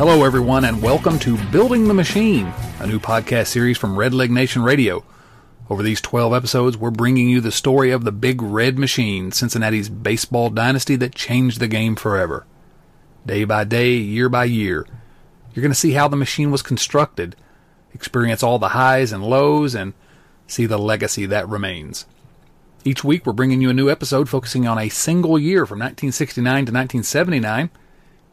Hello, everyone, and welcome to Building the Machine, a new podcast series from Red Leg Nation Radio. Over these 12 episodes, we're bringing you the story of the Big Red Machine, Cincinnati's baseball dynasty that changed the game forever. Day by day, year by year, you're going to see how the machine was constructed, experience all the highs and lows, and see the legacy that remains. Each week, we're bringing you a new episode focusing on a single year from 1969 to 1979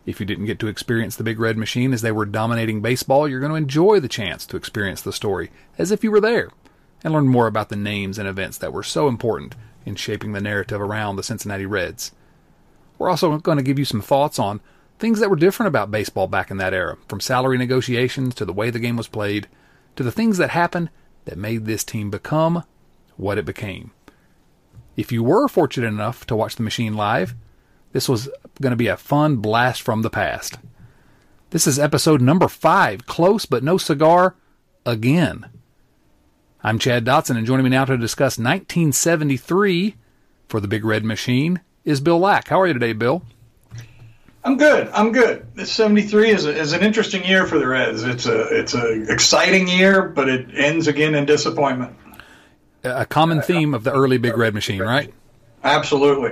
if you didn't get to experience the Big Red Machine as they were dominating baseball, you're going to enjoy the chance to experience the story as if you were there and learn more about the names and events that were so important in shaping the narrative around the Cincinnati Reds. We're also going to give you some thoughts on things that were different about baseball back in that era, from salary negotiations to the way the game was played, to the things that happened that made this team become what it became. If you were fortunate enough to watch the machine live, this was going to be a fun blast from the past. This is episode number five, Close But No Cigar, again. I'm Chad Dotson, and joining me now to discuss 1973 for the Big Red Machine is Bill Lack. How are you today, Bill? I'm good. I'm good. This 73 is, a, is an interesting year for the Reds. It's a it's a exciting year, but it ends again in disappointment. A common theme of the early Big Red Machine, right? Absolutely.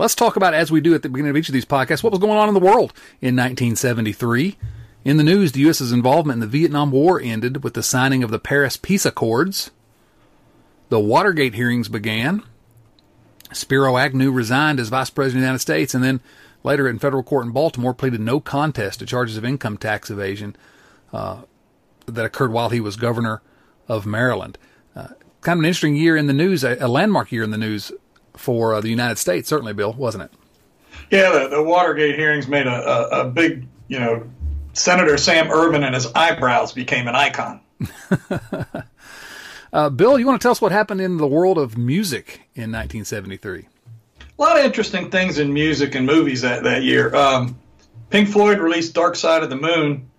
Let's talk about, as we do at the beginning of each of these podcasts, what was going on in the world in 1973. In the news, the U.S.'s involvement in the Vietnam War ended with the signing of the Paris Peace Accords. The Watergate hearings began. Spiro Agnew resigned as Vice President of the United States, and then later in federal court in Baltimore pleaded no contest to charges of income tax evasion uh, that occurred while he was governor of Maryland. Uh, kind of an interesting year in the news, a, a landmark year in the news for uh, the United States, certainly, Bill, wasn't it? Yeah, the, the Watergate hearings made a, a, a, big, you know, Senator Sam Ervin and his eyebrows became an icon. uh, Bill, you want to tell us what happened in the world of music in 1973? A lot of interesting things in music and movies that, that year. Um, Pink Floyd released Dark Side of the Moon,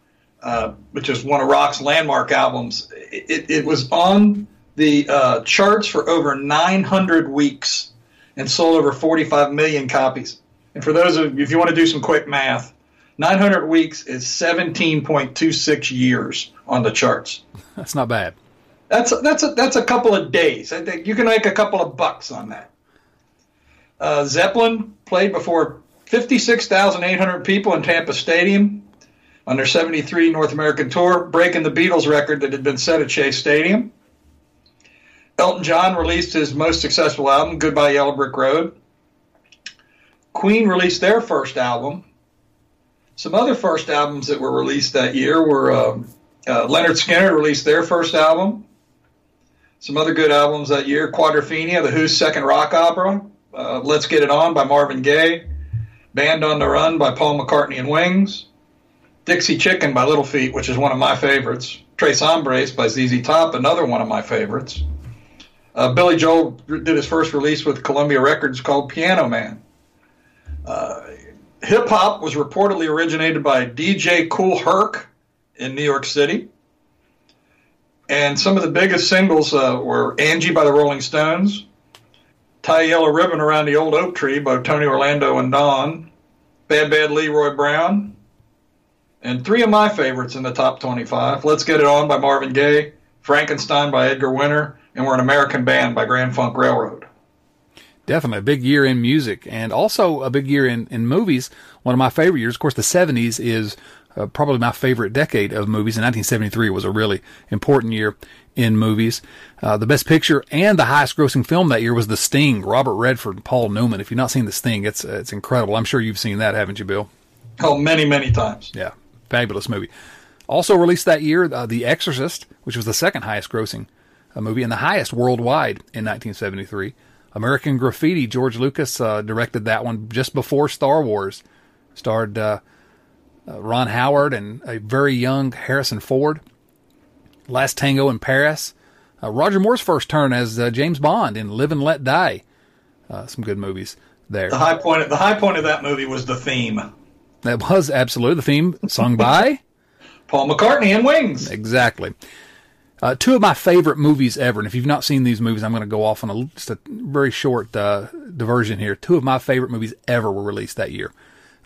uh, which is one of rock's landmark albums. It, it was on the uh, charts for over 900 weeks and sold over 45 million copies. And for those of you, if you want to do some quick math, 900 weeks is 17.26 years on the charts. That's not bad. That's that's a, that's a couple of days. I think you can make a couple of bucks on that. Uh, Zeppelin played before 56,800 people in Tampa Stadium on their 73 North American tour, breaking the Beatles record that had been set at Shea Stadium. Elton John released his most successful album, Goodbye Yellow Brick Road. Queen released their first album. Some other first albums that were released that year were um, uh, Lynyrd Skynyrd released their first album. Some other good albums that year Quadrophenia, The Who's second rock opera, uh, Let's Get It On by Marvin Gaye, Band on the Run by Paul McCartney and Wings, Dixie Chicken by Little Feat, which is one of my favorites, Tres Hombres by ZZ Top, another one of my favorites. Uh, Billy Joel did his first release with Columbia Records called Piano Man. Uh, Hip hop was reportedly originated by DJ Kool Herc in New York City. And some of the biggest singles uh, were Angie by the Rolling Stones, Tie a Yellow Ribbon Around the Old Oak Tree by Tony Orlando and Dawn, Bad Bad Leroy Brown, and three of my favorites in the top 25 Let's Get It On by Marvin Gaye, Frankenstein by Edgar Winter, and We're an American Band by Grand Funk Railroad. Definitely a big year in music and also a big year in, in movies. One of my favorite years, of course, the 70s is uh, probably my favorite decade of movies. And 1973 was a really important year in movies. Uh, the best picture and the highest grossing film that year was The Sting, Robert Redford, Paul Newman. If you've not seen The Sting, it's, uh, it's incredible. I'm sure you've seen that, haven't you, Bill? Oh, many, many times. Yeah, fabulous movie. Also released that year, uh, The Exorcist, which was the second highest grossing uh, movie and the highest worldwide in 1973. American Graffiti, George Lucas uh, directed that one just before Star Wars. Starred uh, uh, Ron Howard and a very young Harrison Ford. Last Tango in Paris. Uh, Roger Moore's first turn as uh, James Bond in Live and Let Die. Uh, some good movies there. The high point. Of, The high point of that movie was the theme. That was absolutely the theme sung by Paul McCartney and Wings. Exactly. Uh, two of my favorite movies ever, and if you've not seen these movies, I'm going to go off on a, just a very short uh, diversion here. Two of my favorite movies ever were released that year.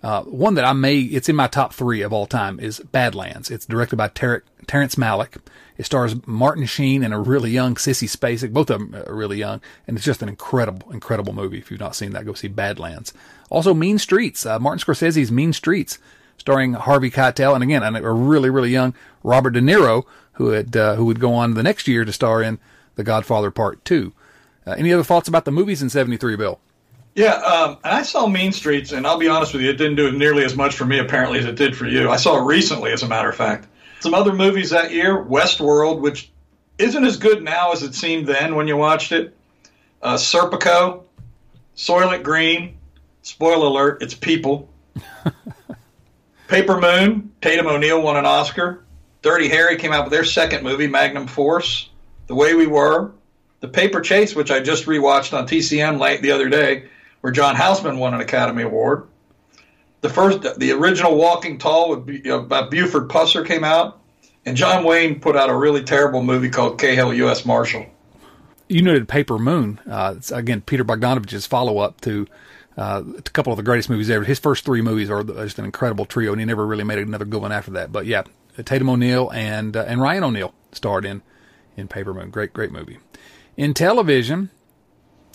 Uh, one that I may, it's in my top three of all time, is Badlands. It's directed by Ter- Terrence Malick. It stars Martin Sheen and a really young Sissy Spacek. Both of them are really young, and it's just an incredible, incredible movie. If you've not seen that, go see Badlands. Also, Mean Streets. Uh, Martin Scorsese's Mean Streets, starring Harvey Keitel, and again, a really, really young Robert De Niro, who had uh, who would go on the next year to star in The Godfather Part Two. Uh, any other thoughts about the movies in '73, Bill? Yeah, um, and I saw Mean Streets, and I'll be honest with you, it didn't do nearly as much for me apparently as it did for you. I saw it recently, as a matter of fact. Some other movies that year, Westworld, which isn't as good now as it seemed then when you watched it. Uh, Serpico, Soylent Green, spoiler alert, it's people. Paper Moon, Tatum O'Neal won an Oscar. Dirty Harry came out with their second movie, Magnum Force. The Way We Were. The Paper Chase, which I just rewatched on TCM late the other day, where John Houseman won an Academy Award. The first, the original Walking Tall with uh, Buford Pusser came out, and John Wayne put out a really terrible movie called Cahill U.S. Marshal. You noted Paper Moon. Uh, again, Peter Bogdanovich's follow up to uh, a couple of the greatest movies ever. His first three movies are just an incredible trio, and he never really made another good one after that. But yeah, Tatum O'Neal and uh, and Ryan O'Neal starred in in Paper Moon. Great, great movie. In television,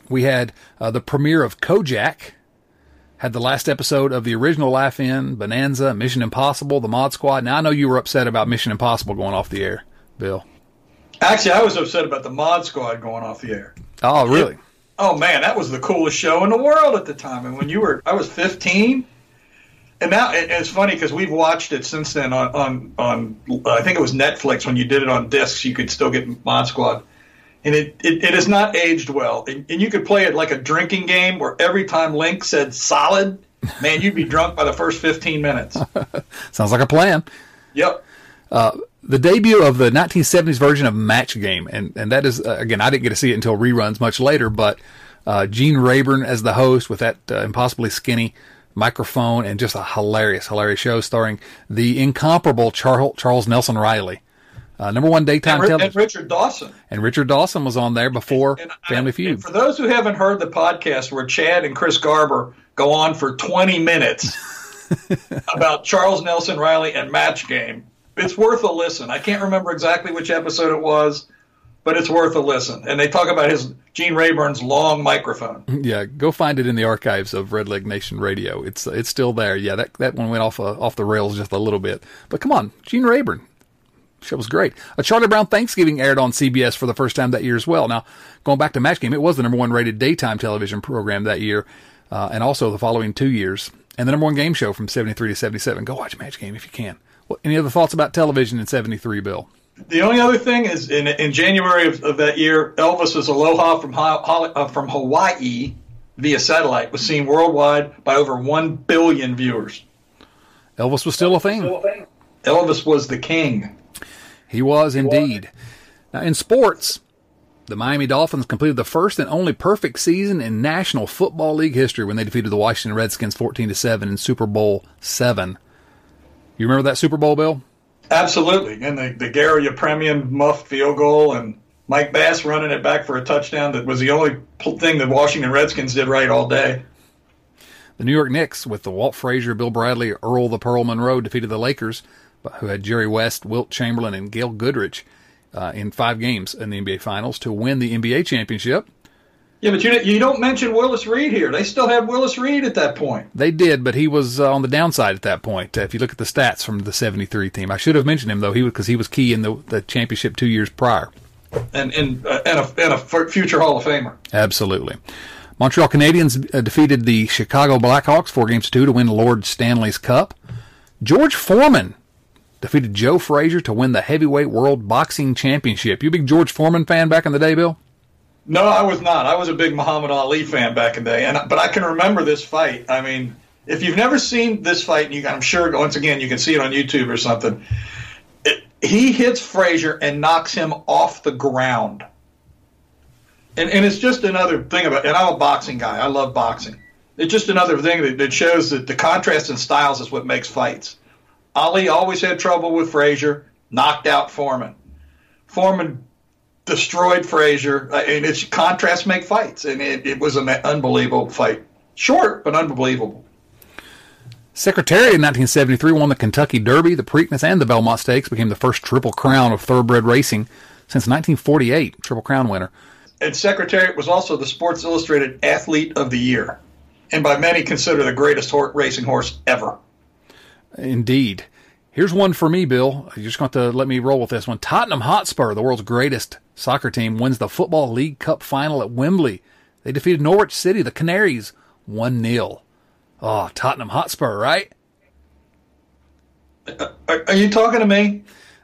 we had uh, the premiere of Kojak, had the last episode of the original Laugh In, Bonanza, Mission Impossible, The Mod Squad. Now I know you were upset about Mission Impossible going off the air, Bill. Actually, I was upset about the Mod Squad going off the air. Oh, really? Oh man, that was the coolest show in the world at the time. And when you were, I was 15 and now it's funny because we've watched it since then on on on I think it was Netflix when you did it on discs you could still get Mod Squad, and it it, it has not aged well. And, and, you could play it like a drinking game where every time Link said solid, man, you'd be drunk by the first fifteen minutes. Sounds like a plan. Yep. Uh, the debut of the 1970s version of Match Game, and and that is uh, again I didn't get to see it until reruns much later, but uh, Gene Rayburn as the host with that uh, impossibly skinny microphone, and just a hilarious, hilarious show starring the incomparable Charles, Charles Nelson Reilly. Uh, number one daytime and, television. And Richard Dawson. And Richard Dawson was on there before and, and, Family Feud. for those who haven't heard the podcast where Chad and Chris Garber go on for 20 minutes about Charles Nelson Reilly and Match Game, it's worth a listen. I can't remember exactly which episode it was, but it's worth a listen. And they talk about his Gene Rayburn's long microphone. Yeah, go find it in the archives of Redleg Nation Radio. It's it's still there. Yeah, that that one went off uh, off the rails just a little bit. But come on, Gene Rayburn. Show was great. A Charlie Brown Thanksgiving aired on CBS for the first time that year as well. Now, going back to Match Game, it was the number one rated daytime television program that year, uh, and also the following two years, and the number one game show from 73 to 77. Go watch Match Game if you can. Well, any other thoughts about television in 73, Bill? The only other thing is in, in January of, of that year, Elvis's Aloha from uh, from Hawaii via satellite was seen worldwide by over one billion viewers. Elvis was still a thing. Elvis was the king. He was indeed. Now in sports, the Miami Dolphins completed the first and only perfect season in National Football League history when they defeated the Washington Redskins 14 to 7 in Super Bowl 7. You remember that Super Bowl, Bill? Absolutely. And the, the Gary Yepremian muff field goal and Mike Bass running it back for a touchdown that was the only thing the Washington Redskins did right all day. The New York Knicks, with the Walt Frazier, Bill Bradley, Earl the Pearl Monroe, defeated the Lakers, who had Jerry West, Wilt Chamberlain, and Gail Goodrich uh, in five games in the NBA Finals to win the NBA championship. Yeah, but you you don't mention Willis Reed here. They still had Willis Reed at that point. They did, but he was uh, on the downside at that point. Uh, if you look at the stats from the '73 team, I should have mentioned him though. He because he was key in the, the championship two years prior. And and uh, and, a, and a future Hall of Famer. Absolutely. Montreal Canadiens uh, defeated the Chicago Blackhawks four games to two to win Lord Stanley's Cup. George Foreman defeated Joe Frazier to win the heavyweight world boxing championship. You a big George Foreman fan back in the day, Bill? No, I was not. I was a big Muhammad Ali fan back in the day, and but I can remember this fight. I mean, if you've never seen this fight, and you, I'm sure once again you can see it on YouTube or something. It, he hits Frazier and knocks him off the ground, and and it's just another thing about. And I'm a boxing guy. I love boxing. It's just another thing that, that shows that the contrast in styles is what makes fights. Ali always had trouble with Frazier, knocked out Foreman. Foreman destroyed Frazier. and it's contrasts make fights, and it, it was an unbelievable fight. Short, but unbelievable. Secretary in 1973 won the Kentucky Derby, the Preakness, and the Belmont Stakes, became the first Triple Crown of thoroughbred racing since 1948, Triple Crown winner. And Secretary was also the Sports Illustrated Athlete of the Year, and by many considered the greatest racing horse ever. Indeed. Here's one for me, Bill. You're just going to let me roll with this one. Tottenham Hotspur, the world's greatest soccer team, wins the Football League Cup final at Wembley. They defeated Norwich City, the Canaries, 1 0. Oh, ah, Tottenham Hotspur, right? Are, are, you talking to me?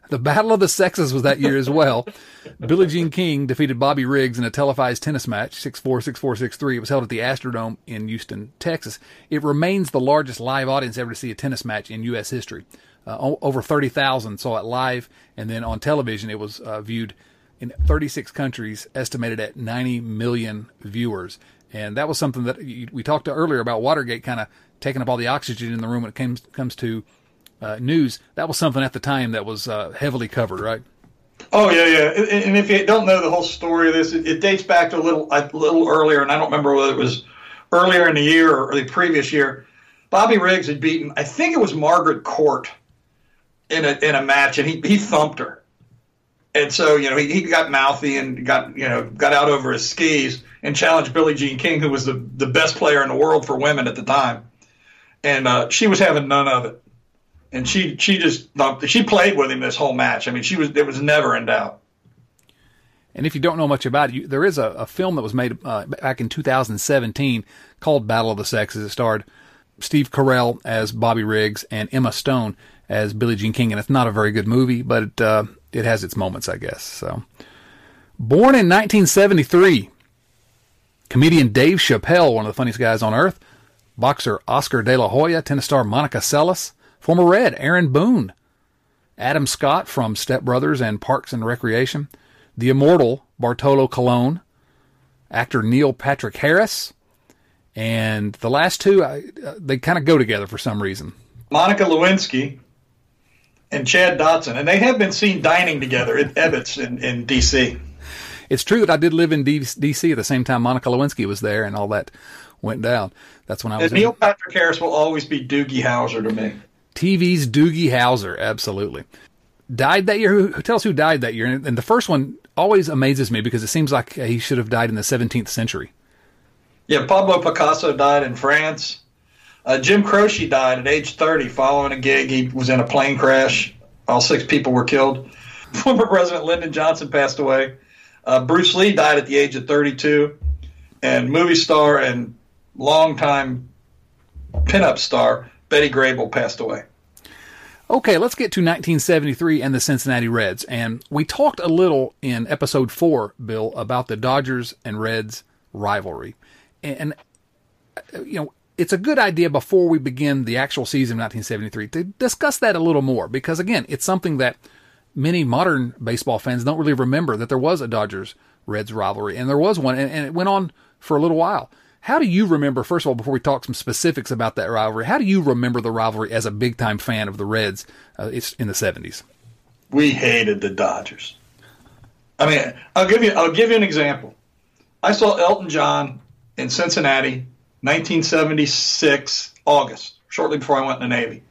The Battle of the Sexes was that year as well. Billie Jean King defeated Bobby Riggs in a televised tennis match, 6 4, 6 4, 6 3. It was held at the Astrodome in Houston, Texas. It remains the largest live audience ever to see a tennis match in U.S. history. Uh, over 30,000 saw it live, and then on television it was uh, viewed in 36 countries, estimated at 90 million viewers. And that was something that we talked to earlier about Watergate kind of taking up all the oxygen in the room when it comes comes to uh, news. That was something at the time that was uh, heavily covered, right? Oh yeah, yeah. And if you don't know the whole story of this, it, it dates back to a little a little earlier, and I don't remember whether it was earlier in the year or the previous year. Bobby Riggs had beaten, I think it was Margaret Court in a in a match, and he he thumped her. And so you know he, he got mouthy and got you know got out over his skis and challenged Billie Jean King, who was the the best player in the world for women at the time, and uh, she was having none of it. And she she just thumped, she played with him this whole match. I mean, she was it was never in doubt. And if you don't know much about it, you, there is a, a, film that was made uh, back in 2017 called Battle of the Sexes. It starred Steve Carell as Bobby Riggs and Emma Stone as Billie Jean King, and it's not a very good movie, but it, uh, it has its moments, I guess. So, born in 1973, comedian Dave Chappelle, one of the funniest guys on earth, boxer Oscar De La Hoya, tennis star Monica Seles, former Red Aaron Boone, Adam Scott from Step Brothers and Parks and Recreation, the immortal Bartolo Colon, actor Neil Patrick Harris, and the last two, I, uh, they kind of go together for some reason. Monica Lewinsky, and Chad Dotson, and they have been seen dining together at Ebbets in, in D.C. It's true that I did live in D.C. at the same time Monica Lewinsky was there, and all that went down. That's when I was. And Neil Patrick Harris will always be Doogie Howser to me. TV's Doogie Howser, absolutely. Died that year. Who, tell us who died that year? And the first one always amazes me because it seems like he should have died in the 17th century. Yeah, Pablo Picasso died in France. Uh, Jim Croce died at age 30 following a gig. He was in a plane crash. All six people were killed. Former President Lyndon Johnson passed away. Uh, Bruce Lee died at the age of 32. And movie star and longtime pinup star Betty Grable passed away. Okay, let's get to 1973 and the Cincinnati Reds. And we talked a little in episode four, Bill, about the Dodgers and Reds rivalry. And, you know, it's a good idea before we begin the actual season of 1973 to discuss that a little more because again, it's something that many modern baseball fans don't really remember that there was a Dodgers Reds rivalry and there was one and, and, it went on for a little while. How do you remember, first of all, before we talk some specifics about that rivalry, how do you remember the rivalry as a big time fan of the Reds uh, in the 70s? we hated the Dodgers. I mean, I'll give you I'll give you an example. I saw Elton John in Cincinnati, 1976 August, shortly before I went in the Navy.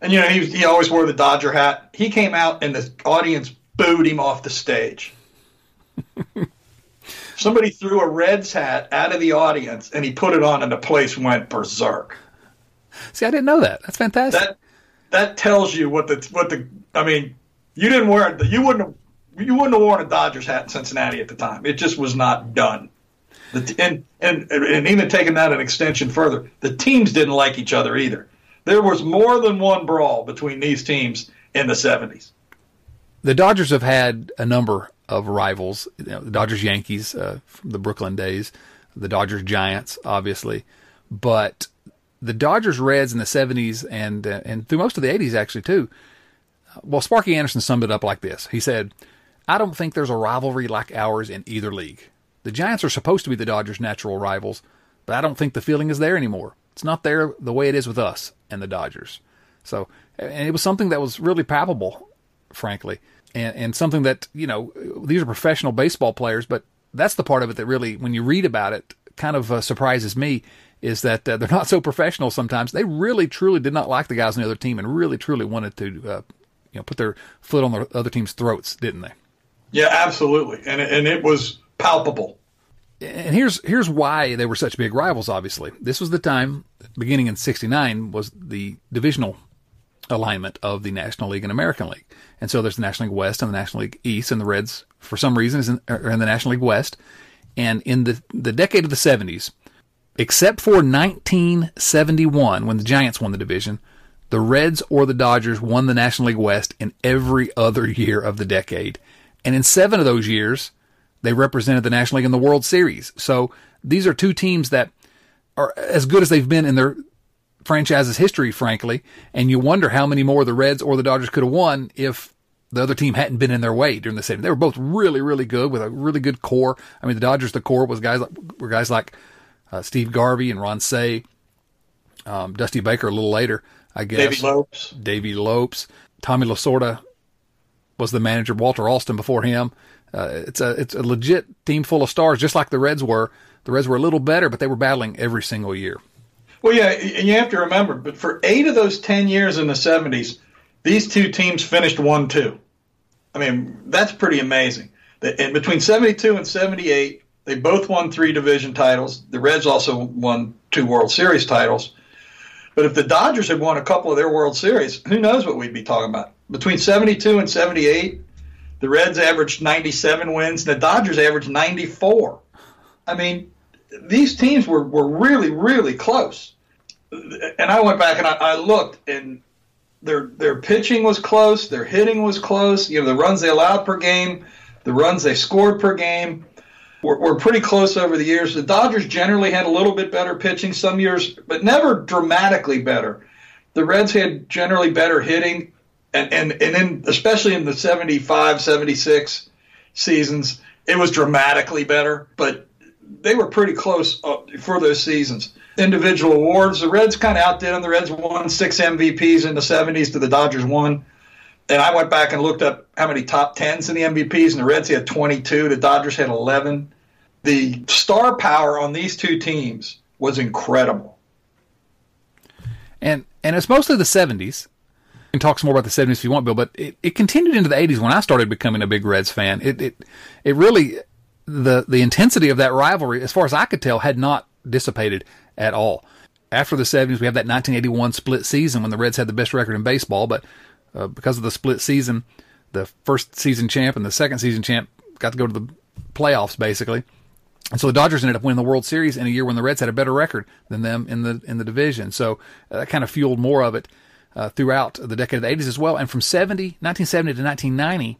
And you know, he he always wore the Dodger hat. He came out and the audience booed him off the stage. Somebody threw a Reds hat out of the audience and he put it on and the place went berserk. See, I didn't know that. That's fantastic. That that tells you what the what the I mean, you didn't wear it. You wouldn't have you wouldn't have worn a Dodgers hat in Cincinnati at the time. It just was not done. The, and, and and even taking that an extension further, the teams didn't like each other either. There was more than one brawl between these teams in the 70s. the Dodgers have had a number of rivals. You know, the Dodgers Yankees uh, from the Brooklyn days, the Dodgers Giants, obviously, but the Dodgers Reds in the 70s and uh, and through most of the 80s actually too. Well, Sparky Anderson summed it up like this. He said, "I don't think there's a rivalry like ours in either league. The Giants are supposed to be the Dodgers' natural rivals, but I don't think the feeling is there anymore. It's not there the way it is with us and the Dodgers." So, and it was something that was really palpable, frankly, and and something that you know these are professional baseball players, but that's the part of it that really, when you read about it, kind of uh, surprises me is that uh, they're not so professional sometimes. They really, truly did not like the guys on the other team and really, truly wanted to, uh, you know, put their foot on the other team's throats, didn't they? Yeah, absolutely, and and it was palpable. And here's here's why they were such big rivals. Obviously, this was the time, beginning in '69, was the divisional alignment of the National League and American League. And so there's the National League West and the National League East, and the Reds, for some reason, is in, are in the National League West. And in the the decade of the '70s, except for 1971 when the Giants won the division, the Reds or the Dodgers won the National League West in every other year of the decade. And in seven of those years, they represented the National League in the World Series. So these are two teams that are as good as they've been in their franchise's history, frankly. And you wonder how many more the Reds or the Dodgers could have won if the other team hadn't been in their way during the season. They were both really, really good with a really good core. I mean, the Dodgers, the core was guys like, were guys like uh, Steve Garvey and Ron Cey, um, Dusty Baker a little later, I guess. Davey Lopes. Davey Lopes, Tommy Lasorda was the manager. Walter Alston before him. Uh, it's a it's a legit team full of stars, just like the Reds were. The Reds were a little better, but they were battling every single year. Well, yeah, and you have to remember, but for eight of those 10 years in the 70s, these two teams finished 1 2. I mean, that's pretty amazing. And between 72 and 78, they both won three division titles. The Reds also won two World Series titles. But if the Dodgers had won a couple of their World Series, who knows what we'd be talking about? Between 72 and 78, the Reds averaged 97 wins, the Dodgers averaged 94. I mean, these teams were, were really, really close. And I went back and I, I looked, and their their pitching was close, their hitting was close. You know, the runs they allowed per game, the runs they scored per game were, were pretty close over the years. The Dodgers generally had a little bit better pitching some years, but never dramatically better. The Reds had generally better hitting, and and and in especially in the 75, 76 seasons, it was dramatically better. But they were pretty close uh, for those seasons. Individual awards, the Reds kind of outdid them. The Reds won six MVPs in the 70s to the Dodgers one. And I went back and looked up how many top tens in the MVPs, and the Reds had 22. The Dodgers had 11. The star power on these two teams was incredible. And and it's mostly the 70s. Can talk some more about the 70s if you want, Bill, but it, it continued into the 80s when I started becoming a big Reds fan. It it it really the the intensity of that rivalry, as far as I could tell, had not dissipated at all. After the 70s, we have that 1981 split season when the Reds had the best record in baseball, but uh, because of the split season, the first season champ and the second season champ got to go to the playoffs basically. And so the Dodgers ended up winning the World Series in a year when the Reds had a better record than them in the in the division. So uh, that kind of fueled more of it uh, throughout the decade of the 80s as well. And from 70, 1970 to 1990,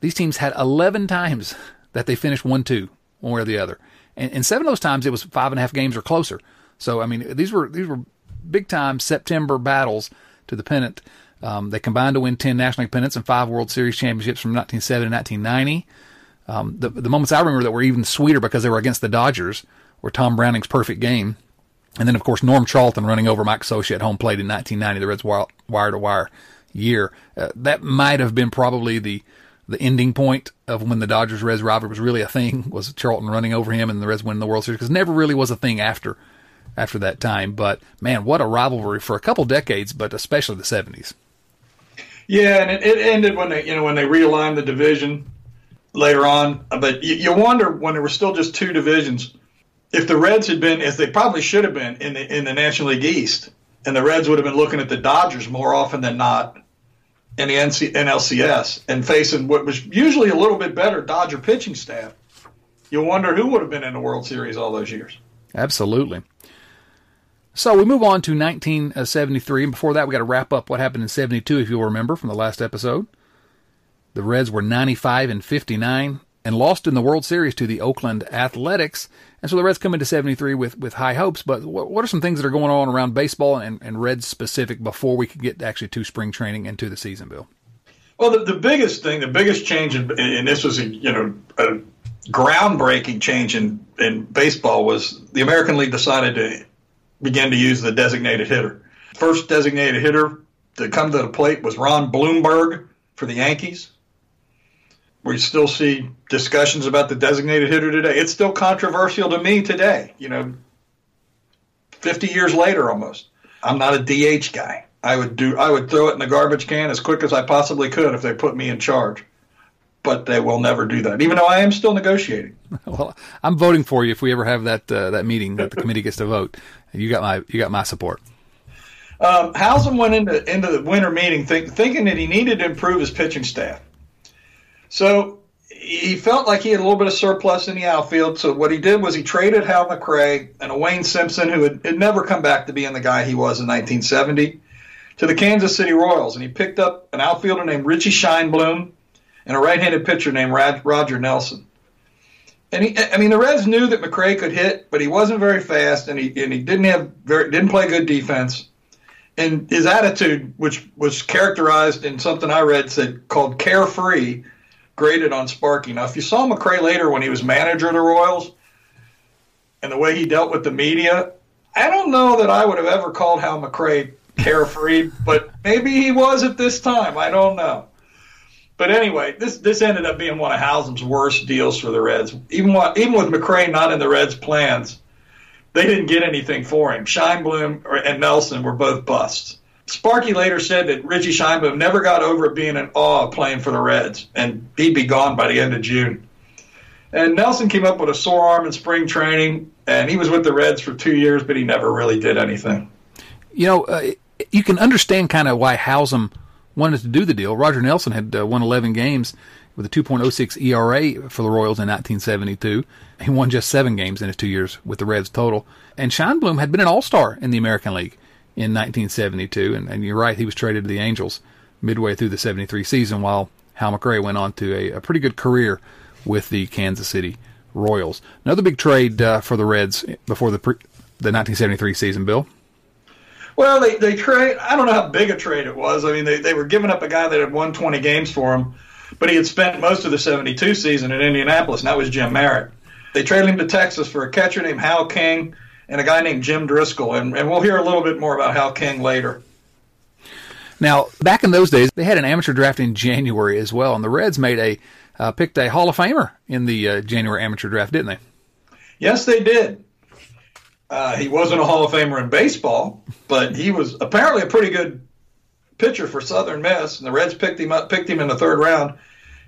these teams had 11 times that they finished 1-2, one way or the other. And, and seven of those times it was five and a half games or closer. So I mean these were these were big time September battles to the pennant. Um, they combined to win 10 National League pennants and five World Series championships from 1970 to 1990. Um, the, the moments I remember that were even sweeter because they were against the Dodgers were Tom Browning's perfect game. And then, of course, Norm Charlton running over Mike Scioscia at home plate in 1990, the Reds wire, to wire year. Uh, that might have been probably the the ending point of when the Dodgers Reds rivalry was really a thing was Charlton running over him and the Reds winning the World Series because never really was a thing after after that time. But man, what a rivalry for a couple decades, but especially the seventies. Yeah, and it, it ended when they you know when they realigned the division later on. But you, you wonder when there were still just two divisions, if the Reds had been as they probably should have been in the in the National League East, and the Reds would have been looking at the Dodgers more often than not in the NC, NLCS and facing what was usually a little bit better Dodger pitching staff. You wonder who would have been in the World Series all those years. Absolutely. So we move on to 1973, uh, and before that, we got to wrap up what happened in 72, if you'll remember from the last episode. The Reds were 95 and 59 and lost in the World Series to the Oakland Athletics. And so the Reds come into 73 with, with high hopes. But what, what are some things that are going on around baseball and, and Reds specific before we can get actually to spring training and to the season, Bill? Well, the, the biggest thing, the biggest change, in, and this was a, you know a groundbreaking change in, in baseball, was the American League decided to begin to use the designated hitter. First designated hitter to come to the plate was Ron Blomberg for the Yankees. We still see discussions about the designated hitter today. It's still controversial to me today, you know, 50 years later almost. I'm not a DH guy. I would do I would throw it in the garbage can as quick as I possibly could if they put me in charge. But they will never do that, even though I am still negotiating. Well, I'm voting for you if we ever have that uh, that meeting that the committee gets to vote. You got my you got my support. Um, Howsam went into into the winter meeting think, thinking that he needed to improve his pitching staff. So he felt like he had a little bit of surplus in the outfield. So what he did was he traded Hal McRae and a Wayne Simpson, who had, had never come back to being the guy he was in 1970, to the Kansas City Royals. And he picked up an outfielder named Richie Scheinblum and a right-handed pitcher named Roger Nelson. And he, I mean, the Reds knew that McRae could hit, but he wasn't very fast, and he and he didn't have very didn't play good defense. And his attitude, which was characterized in something I read, said called carefree, graded on Sparky. Now, if you saw McRae later when he was manager of the Royals, and the way he dealt with the media, I don't know that I would have ever called Hal McRae carefree, but maybe he was at this time. I don't know. But anyway, this this ended up being one of Howsam's worst deals for the Reds. Even what, even with McRae not in the Reds' plans, they didn't get anything for him. Scheinblum and Nelson were both busts. Sparky later said that Richie Scheinblum never got over being in awe of playing for the Reds, and he'd be gone by the end of June. And Nelson came up with a sore arm in spring training, and he was with the Reds for two years, but he never really did anything. You know, uh, you can understand kind of why Howsam – wanted to do the deal. Roger Nelson had uh, won 11 games with a 2.06 ERA for the Royals in 1972. He won just seven games in his two years with the Reds total. And Scheinblum had been an All-Star in the American League in 1972, and, and you're right, he was traded to the Angels midway through the 73 season, while Hal McRae went on to a, a pretty good career with the Kansas City Royals. Another big trade uh, for the Reds before the pre- the 1973 season, Bill. Well, they, they trade. I don't know how big a trade it was. I mean, they, they were giving up a guy that had won 20 games for him, but he had spent most of the 72 season in Indianapolis, and that was Jim Merritt. They traded him to Texas for a catcher named Hal King and a guy named Jim Driscoll, and, and we'll hear a little bit more about Hal King later. Now, back in those days, they had an amateur draft in January as well, and the Reds made a uh, picked a Hall of Famer in the uh, January amateur draft, didn't they? Yes, they did. Uh, he wasn't a Hall of Famer in baseball, but he was apparently a pretty good pitcher for Southern Miss, and the Reds picked him up, picked him in the third round.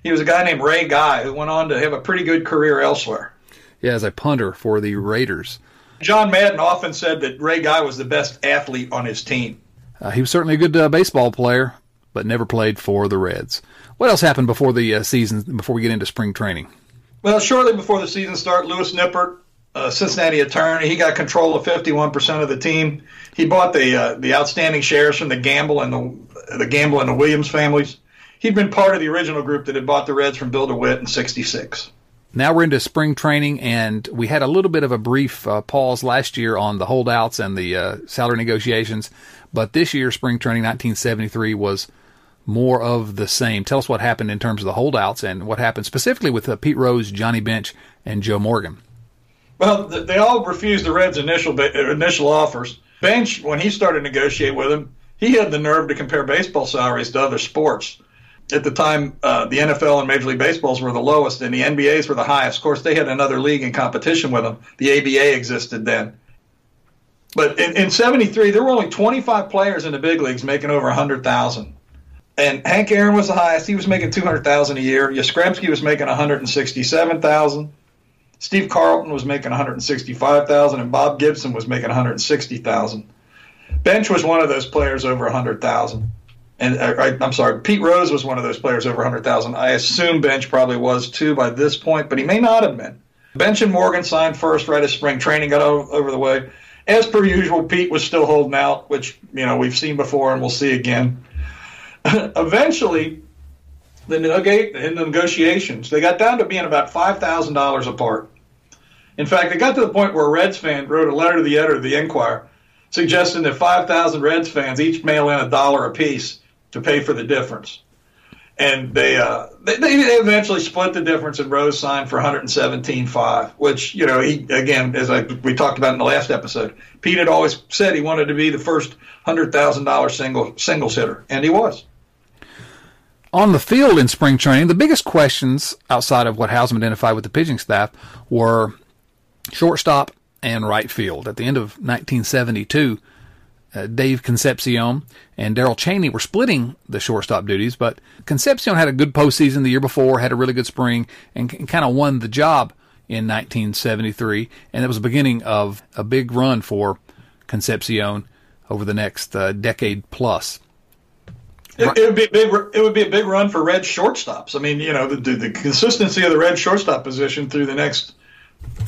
He was a guy named Ray Guy who went on to have a pretty good career elsewhere. Yeah, as a punter for the Raiders. John Madden often said that Ray Guy was the best athlete on his team. Uh, he was certainly a good uh, baseball player, but never played for the Reds. What else happened before the uh, season? Before we get into spring training? Well, shortly before the season start, Louis Nippert a Cincinnati attorney. He got control of 51% of the team. He bought the uh, the outstanding shares from the Gamble and the the Gamble and the Williams families. He'd been part of the original group that had bought the Reds from Bill DeWitt in '66. Now we're into spring training, and we had a little bit of a brief uh, pause last year on the holdouts and the uh, salary negotiations, but this year, spring training 1973 was more of the same. Tell us what happened in terms of the holdouts and what happened specifically with uh, Pete Rose, Johnny Bench, and Joe Morgan. Well, they all refused the Reds' initial initial offers. Bench, when he started to negotiate with him, he had the nerve to compare baseball salaries to other sports. At the time, uh, the NFL and Major League Baseballs were the lowest, and the NBAs were the highest. Of course, they had another league in competition with them. The ABA existed then. But in, in 73, there were only 25 players in the big leagues making over 100000 And Hank Aaron was the highest. He was making 200000 a year. Yastrzemski was making 167000 Steve Carlton was making 165000 and Bob Gibson was making 160000 Bench was one of those players over 100000 and uh, I, am sorry, Pete Rose was one of those players over 100,000. I assume Bench probably was too by this point, but he may not have been. Bench and Morgan signed first right as spring training got over, over the way. As per usual, Pete was still holding out, which you know we've seen before and we'll see again. Eventually, the, in the negotiations, they got down to being about five thousand dollars apart. In fact, it got to the point where a Reds fan wrote a letter to the editor of the Enquirer suggesting that 5,000 Reds fans each mail in a dollar apiece to pay for the difference. And they, uh, they, they eventually split the difference, and Rose signed for 117.5, which you know he again, as I, we talked about in the last episode, Pete had always said he wanted to be the first hundred thousand dollar single singles hitter, and he was. On the field in spring training, the biggest questions outside of what Howsam identified with the pitching staff were shortstop and right field. At the end of 1972, uh, Dave Concepcion and Darrel Chaney were splitting the shortstop duties, but Concepcion had a good postseason the year before, had a really good spring, and, and kind of won the job in 1973. And it was the beginning of a big run for Concepcion over the next uh, decade plus. It, it, would be a big. It would be a big run for red shortstops. I mean, you know, the, the consistency of the red shortstop position through the next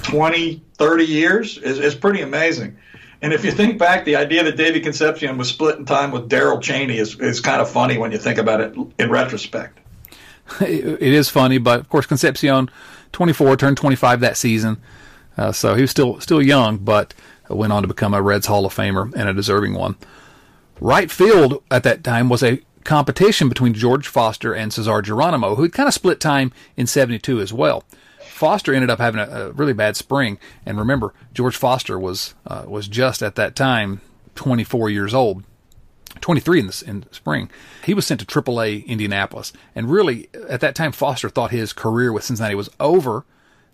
20, 30 years is, is pretty amazing. And if you think back, the idea that David Concepcion was splitting time with Darrel Chaney is, is kind of funny when you think about it in retrospect. It is funny, but of course, Concepcion, 24, turned 25 that season. Uh, so he was still still young, but went on to become a Reds Hall of Famer and a deserving one. Right field at that time was a competition between George Foster and Cesar Geronimo, who had kind of split time in 72 as well. Foster ended up having a, a really bad spring, and remember, George Foster was uh, was just at that time 24 years old. 23 in the, in spring. He was sent to AAA Indianapolis. And really, at that time, Foster thought his career with Cincinnati was over.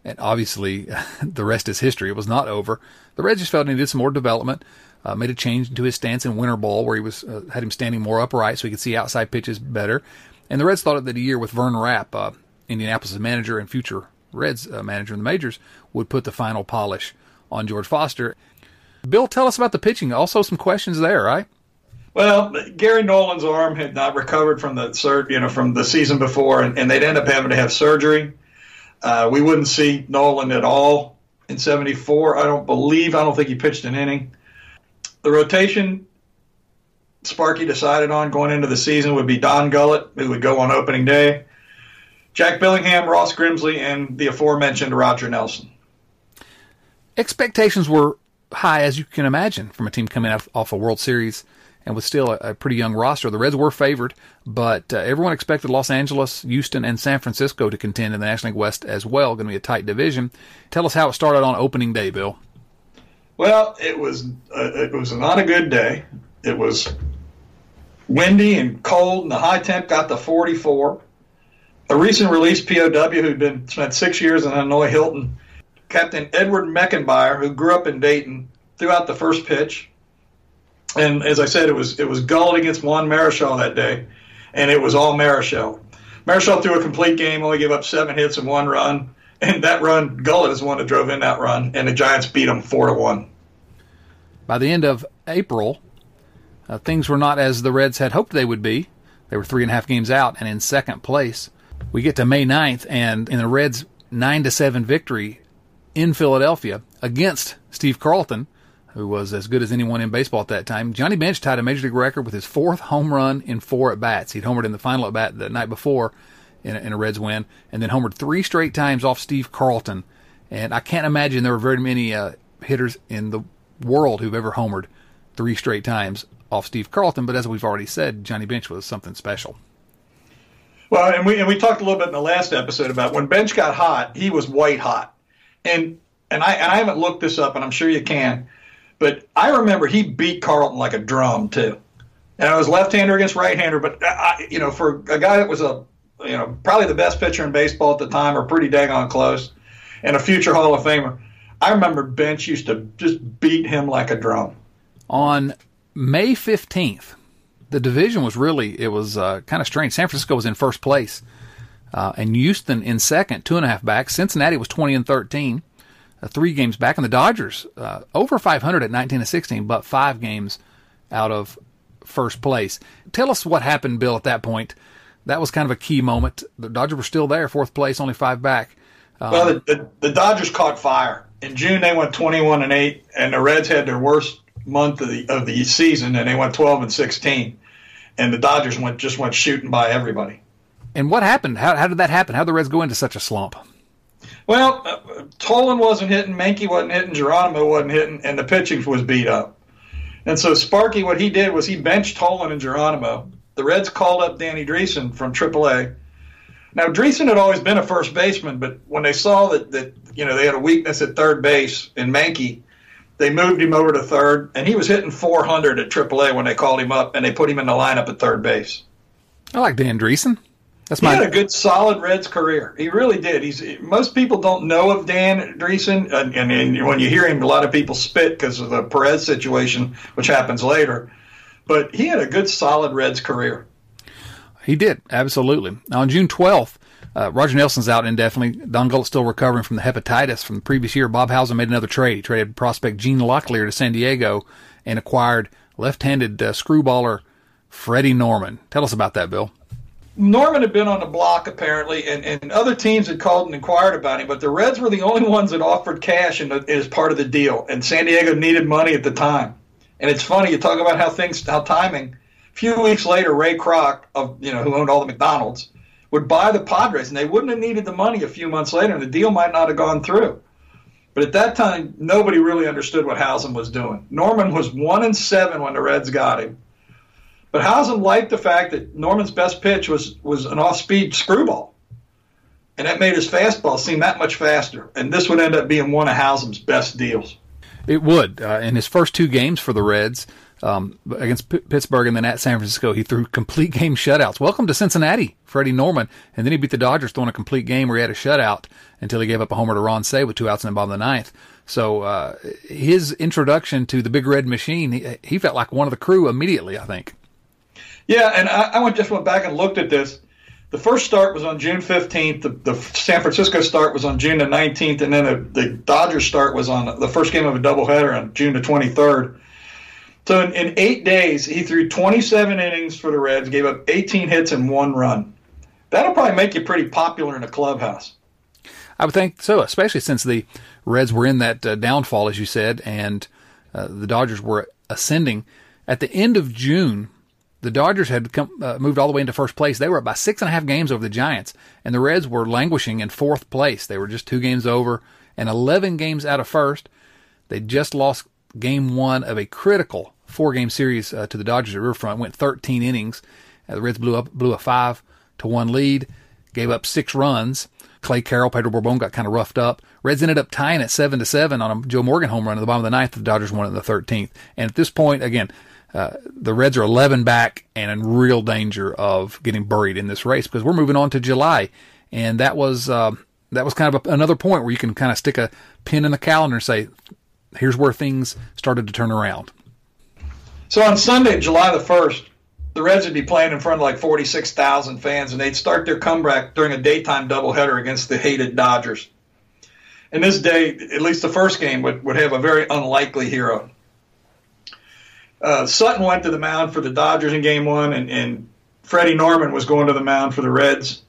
And obviously, the rest is history. It was not over. The Reds just felt he needed some more development. Uh, made a change to his stance in winter ball, where he was uh, had him standing more upright so he could see outside pitches better. And the Reds thought that a year with Vern Rapp, uh, Indianapolis' manager and future Reds uh, manager in the majors, would put the final polish on George Foster. Bill, tell us about the pitching. Also, some questions there, right? Well, Gary Nolan's arm had not recovered from the sur- you know from the season before, and, and they'd end up having to have surgery. Uh, we wouldn't see Nolan at all in '74. I don't believe. I don't think he pitched an inning. The rotation Sparky decided on going into the season would be Don Gullett, who would go on opening day. Jack Billingham, Ross Grimsley, and the aforementioned Roger Nelson. Expectations were high, as you can imagine, from a team coming off, off a World Series and with still a, a, pretty young roster. The Reds were favored, but uh, everyone expected Los Angeles, Houston, and San Francisco to contend in the National League West as well. Going to be a tight division. Tell us how it started on opening day, Bill. Well, it was uh, it was not a good day. It was windy and cold, and the high temp got to 44 a recent release POW who'd been spent six years in Hanoi Hilton, Captain Edward Mechenbier, who grew up in Dayton, threw out the first pitch. And as I said, it was it was Gullett against Juan Marichal that day, and it was all Marichal. Marichal threw a complete game, only gave up seven hits and one run. And that run, Gullett is the one that drove in that run, and the Giants beat them four to one. By the end of April, uh, things were not as the Reds had hoped they would be. They were three and a half games out and in second place we get to May 9th, and in the Reds' 9 to 7 victory in Philadelphia against Steve Carlton, who was as good as anyone in baseball at that time, Johnny Bench tied a major league record with his fourth home run in four at bats. He'd homered in the final at bat the night before in a, in a Reds win, and then homered three straight times off Steve Carlton. And I can't imagine there were very many uh, hitters in the world who've ever homered three straight times off Steve Carlton. But as we've already said, Johnny Bench was something special. Well, and we and we talked a little bit in the last episode about when Bench got hot, he was white hot, and and I and I haven't looked this up, and I'm sure you can, but I remember he beat Carlton like a drum too. and I was left-hander against right-hander. But I, you know, for a guy that was a you know probably the best pitcher in baseball at the time, or pretty dang on close, and a future Hall of Famer, I remember Bench used to just beat him like a drum. On May 15th, the division was really, it was uh, kind of strange. San Francisco was in first place, uh, and Houston in second, two and a half back. Cincinnati was 20 and 13, uh, three games back. And the Dodgers, uh, over 500 at 19 and 16, but five games out of first place. Tell us what happened, Bill, at that point. That was kind of a key moment. The Dodgers were still there, fourth place, only five back. Um, well, the, the, the Dodgers caught fire. In June, they went 21 and 8, and the Reds had their worst month of the of the season, and they went 12 and 16, and the Dodgers went just went shooting by everybody. And what happened? How, how did that happen? How did the Reds go into such a slump? Well, uh, Tolan wasn't hitting, Menke wasn't hitting, Geronimo wasn't hitting, and the pitching was beat up. And so Sparky, what he did was he benched Tolan and Geronimo. The Reds called up Danny Driessen from AAA. Now Driessen had always been a first baseman, but when they saw that that you know they had a weakness at third base in Menke, they moved him over to third, and he was hitting 400 at AAA when they called him up, and they put him in the lineup at third base. I like Dan Driessen. That's my. He had a good, solid Reds career. He really did. He's most people don't know of Dan Driessen, and, and, and when you hear him, a lot of people spit because of the Perez situation, which happens later. But he had a good, solid Reds career. He did absolutely. Now, on June 12th, uh, Roger Nelson's out indefinitely. Don Gullett's still recovering from the hepatitis from the previous year. Bob Howsam made another trade. He traded prospect Gene Locklear to San Diego and acquired left-handed uh, screwballer Freddie Norman. Tell us about that, Bill. Norman had been on the block apparently, and, and other teams had called and inquired about him, but the Reds were the only ones that offered cash the, as part of the deal, and San Diego needed money at the time. And it's funny you talk about how things, how timing. A few weeks later, Ray Kroc, of you know, who owned all the McDonald's, would buy the Padres, and they wouldn't have needed the money a few months later, and the deal might not have gone through. But at that time, nobody really understood what Howsam was doing. Norman was one and seven when the Reds got him, but Howsam liked the fact that Norman's best pitch was was an off-speed screwball, and that made his fastball seem that much faster. And this would end up being one of Howsam's best deals. It would. Uh, in his first two games for the Reds, um, against P- Pittsburgh and then at San Francisco, he threw complete game shutouts. Welcome to Cincinnati, Freddie Norman. And then he beat the Dodgers throwing a complete game where he had a shutout until he gave up a homer to Ron Cey with two outs in the bottom of the ninth. So uh, his introduction to the Big Red Machine, he, he, felt like one of the crew immediately. I think. Yeah, and I, I just went back and looked at this. The first start was on June 15th. The, the San Francisco start was on June the 19th, and then the, the Dodgers start was on the first game of a doubleheader on June the 23rd. So in, in, eight days, he threw 27 innings for the Reds, gave up 18 hits and one run. That'll probably make you pretty popular in the clubhouse. I would think so, especially since the Reds were in that uh, downfall, as you said, and uh, the Dodgers were ascending. At the end of June, the Dodgers had come, uh, moved all the way into first place. They were up by six and a half games over the Giants, and the Reds were languishing in fourth place. They were just two games over and 11 games out of first. They just lost game one of a critical four game series uh, to the Dodgers at Riverfront. Went 13 innings. Uh, the Reds blew up blew a five to one lead, gave up six runs. Clay Carroll, Pedro Borbon got kind of roughed up. Reds ended up tying at seven to seven on a Joe Morgan home run at the bottom of the ninth. The Dodgers won in the 13th. And at this point, again, uh, the Reds are 11 back and in real danger of getting buried in this race because we're moving on to July, and that was uh, that was kind of a, another point where you can kind of stick a pin in the calendar and say, here's where things started to turn around. So on Sunday, July the 1st, the Reds would be playing in front of like 46,000 fans, and they'd start their comeback during a daytime doubleheader against the hated Dodgers. And this day, at least the first game, would, would have a very unlikely hero. Uh, Sutton went to the mound for the Dodgers in game one, and, and Freddie Norman was going to the mound for the Reds.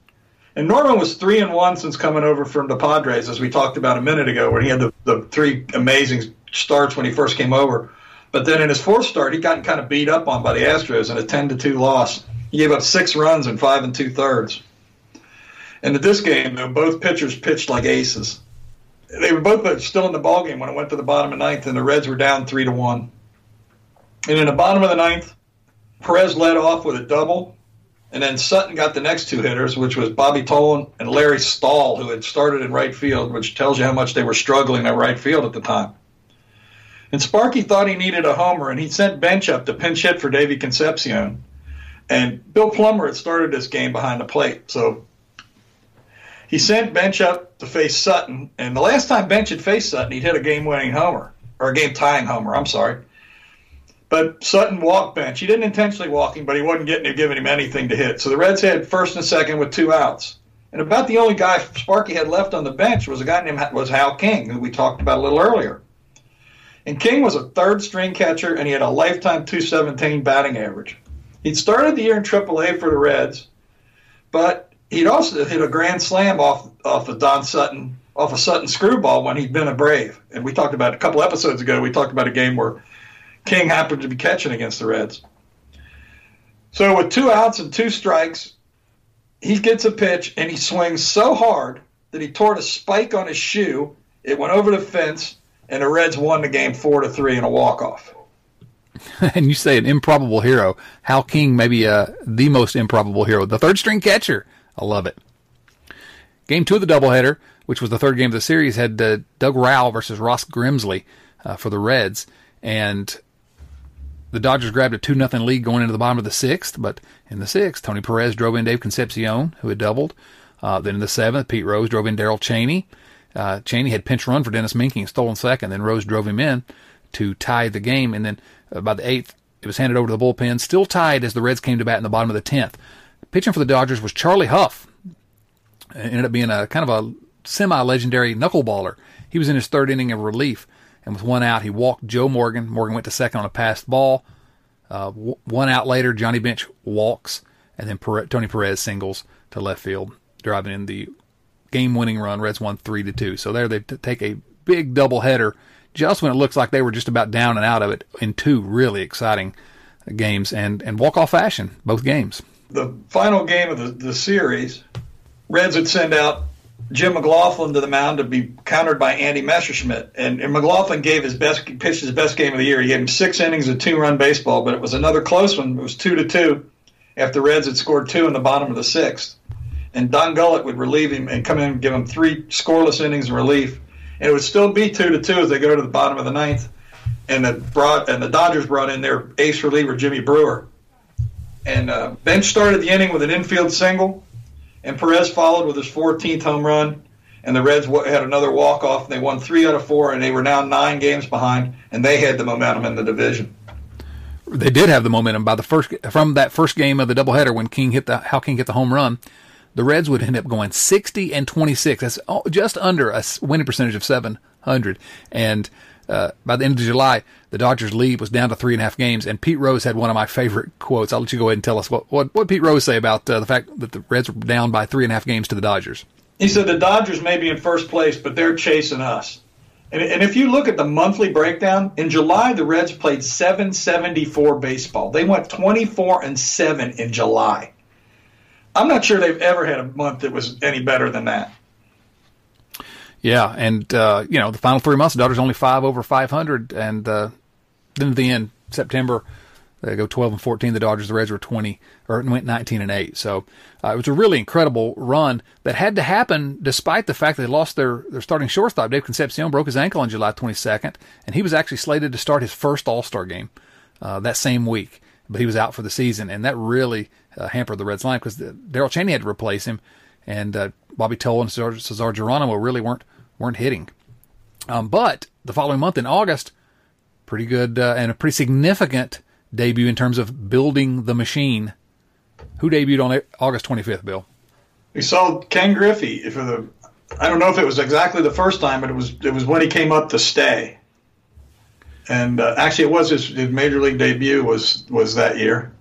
And Norman was three and one since coming over from the Padres, as we talked about a minute ago, where he had the, the three amazing starts when he first came over. But then in his fourth start, he got kind of beat up on by the Astros in a 10 to 2 loss. He gave up six runs in five and two thirds. And at this game, though, both pitchers pitched like aces. They were both still in the ball game when it went to the bottom of ninth, and the Reds were down three to one. And in the bottom of the ninth, Perez led off with a double, and then Sutton got the next two hitters, which was Bobby Tolan and Larry Stahl, who had started in right field, which tells you how much they were struggling at right field at the time. And Sparky thought he needed a homer, and he sent Bench up to pinch hit for Davy Concepcion. And Bill Plummer had started this game behind the plate, so he sent Bench up to face Sutton. And the last time Bench had faced Sutton, he'd hit a game-winning homer or a game-tying homer. I'm sorry. But Sutton walked Bench. He didn't intentionally walk him, but he wasn't getting giving him anything to hit. So the Reds had first and second with two outs. And about the only guy Sparky had left on the bench was a guy named was Hal King, who we talked about a little earlier. And King was a third string catcher, and he had a lifetime 217 batting average. He'd started the year in AAA for the Reds, but he'd also hit a grand slam off off of Don Sutton, off a of Sutton screwball when he'd been a Brave. And we talked about a couple episodes ago. We talked about a game where King happened to be catching against the Reds. So with two outs and two strikes, he gets a pitch and he swings so hard that he tore a spike on his shoe. It went over the fence, and the Reds won the game four to three in a walk off. and you say an improbable hero. Hal King, maybe uh, the most improbable hero, the third string catcher. I love it. Game two of the doubleheader, which was the third game of the series, had uh, Doug Rau versus Ross Grimsley uh, for the Reds, and the Dodgers grabbed a 2 nothing lead going into the bottom of the sixth, but in the sixth, Tony Perez drove in Dave Concepcion, who had doubled. Uh, then in the seventh, Pete Rose drove in Darrel Chaney. Uh, Chaney had pinch run for Dennis Menke, stolen second. Then Rose drove him in to tie the game. And then uh, by the eighth, it was handed over to the bullpen, still tied as the Reds came to bat in the bottom of the tenth. Pitching for the Dodgers was Charlie Hough. It ended up being a kind of a semi-legendary knuckleballer. He was in his third inning of relief and with one out, he walked Joe Morgan. Morgan went to second on a passed ball. Uh, w- one out later, Johnny Bench walks, and then Tony Perez singles to left field, driving in the game-winning run. Reds won three to two. So there they take a big double header just when it looks like they were just about down and out of it in two really exciting games and and walk off fashion both games. The final game of the, the series, Reds would send out Jim McGlothlin to the mound to be countered by Andy Messersmith. And, and McGlothlin gave his best pitched his best game of the year. He gave him six innings of two run baseball, but it was another close one. It was two to two after Reds had scored two in the bottom of the sixth. And Don Gullett would relieve him and come in and give him three scoreless innings of relief. And it would still be two to two as they go to the bottom of the ninth. And the brought and the Dodgers brought in their ace reliever Jimmy Brewer. And uh, Bench started the inning with an infield single and Perez followed with his 14th home run. And the Reds had another walk off. And they won three out of four, and they were now nine games behind, and they had the momentum in the division. They did have the momentum by the first from that first game of the doubleheader when King hit the Hal King hit the home run. The Reds would end up going 60 and 26. That's just under a winning percentage of 700. And uh, by the end of July, the Dodgers' lead was down to three and a half games. And Pete Rose had one of my favorite quotes. I'll let you go ahead and tell us what what, what Pete Rose say about uh, the fact that the Reds were down by three and a half games to the Dodgers. He said the Dodgers may be in first place, but they're chasing us. And, and if you look at the monthly breakdown, in July the Reds played 774 baseball. They went 24 and seven in July. I'm not sure they've ever had a month that was any better than that. Yeah, and uh, you know the final three months, the Dodgers only five over 500, and uh, then at the end, September, they go 12 and 14. The Dodgers, the Reds were 20 or went 19 and 8. So uh, it was a really incredible run that had to happen despite the fact that they lost their their starting shortstop. Dave Concepcion broke his ankle on July 22nd, and he was actually slated to start his first All Star game uh, that same week, but he was out for the season, and that really uh, hampered the Reds' line because Darrel Chaney had to replace him and uh, Bobby Tolan Cesar, Cesar Geronimo really weren't weren't hitting. Um, but the following month in August, pretty good uh, and a pretty significant debut in terms of building the machine. Who debuted on August 25th, Bill? We saw Ken Griffey for the. I don't know if it was exactly the first time, but it was it was when he came up to stay. And uh, actually, it was his, his major league debut was was that year.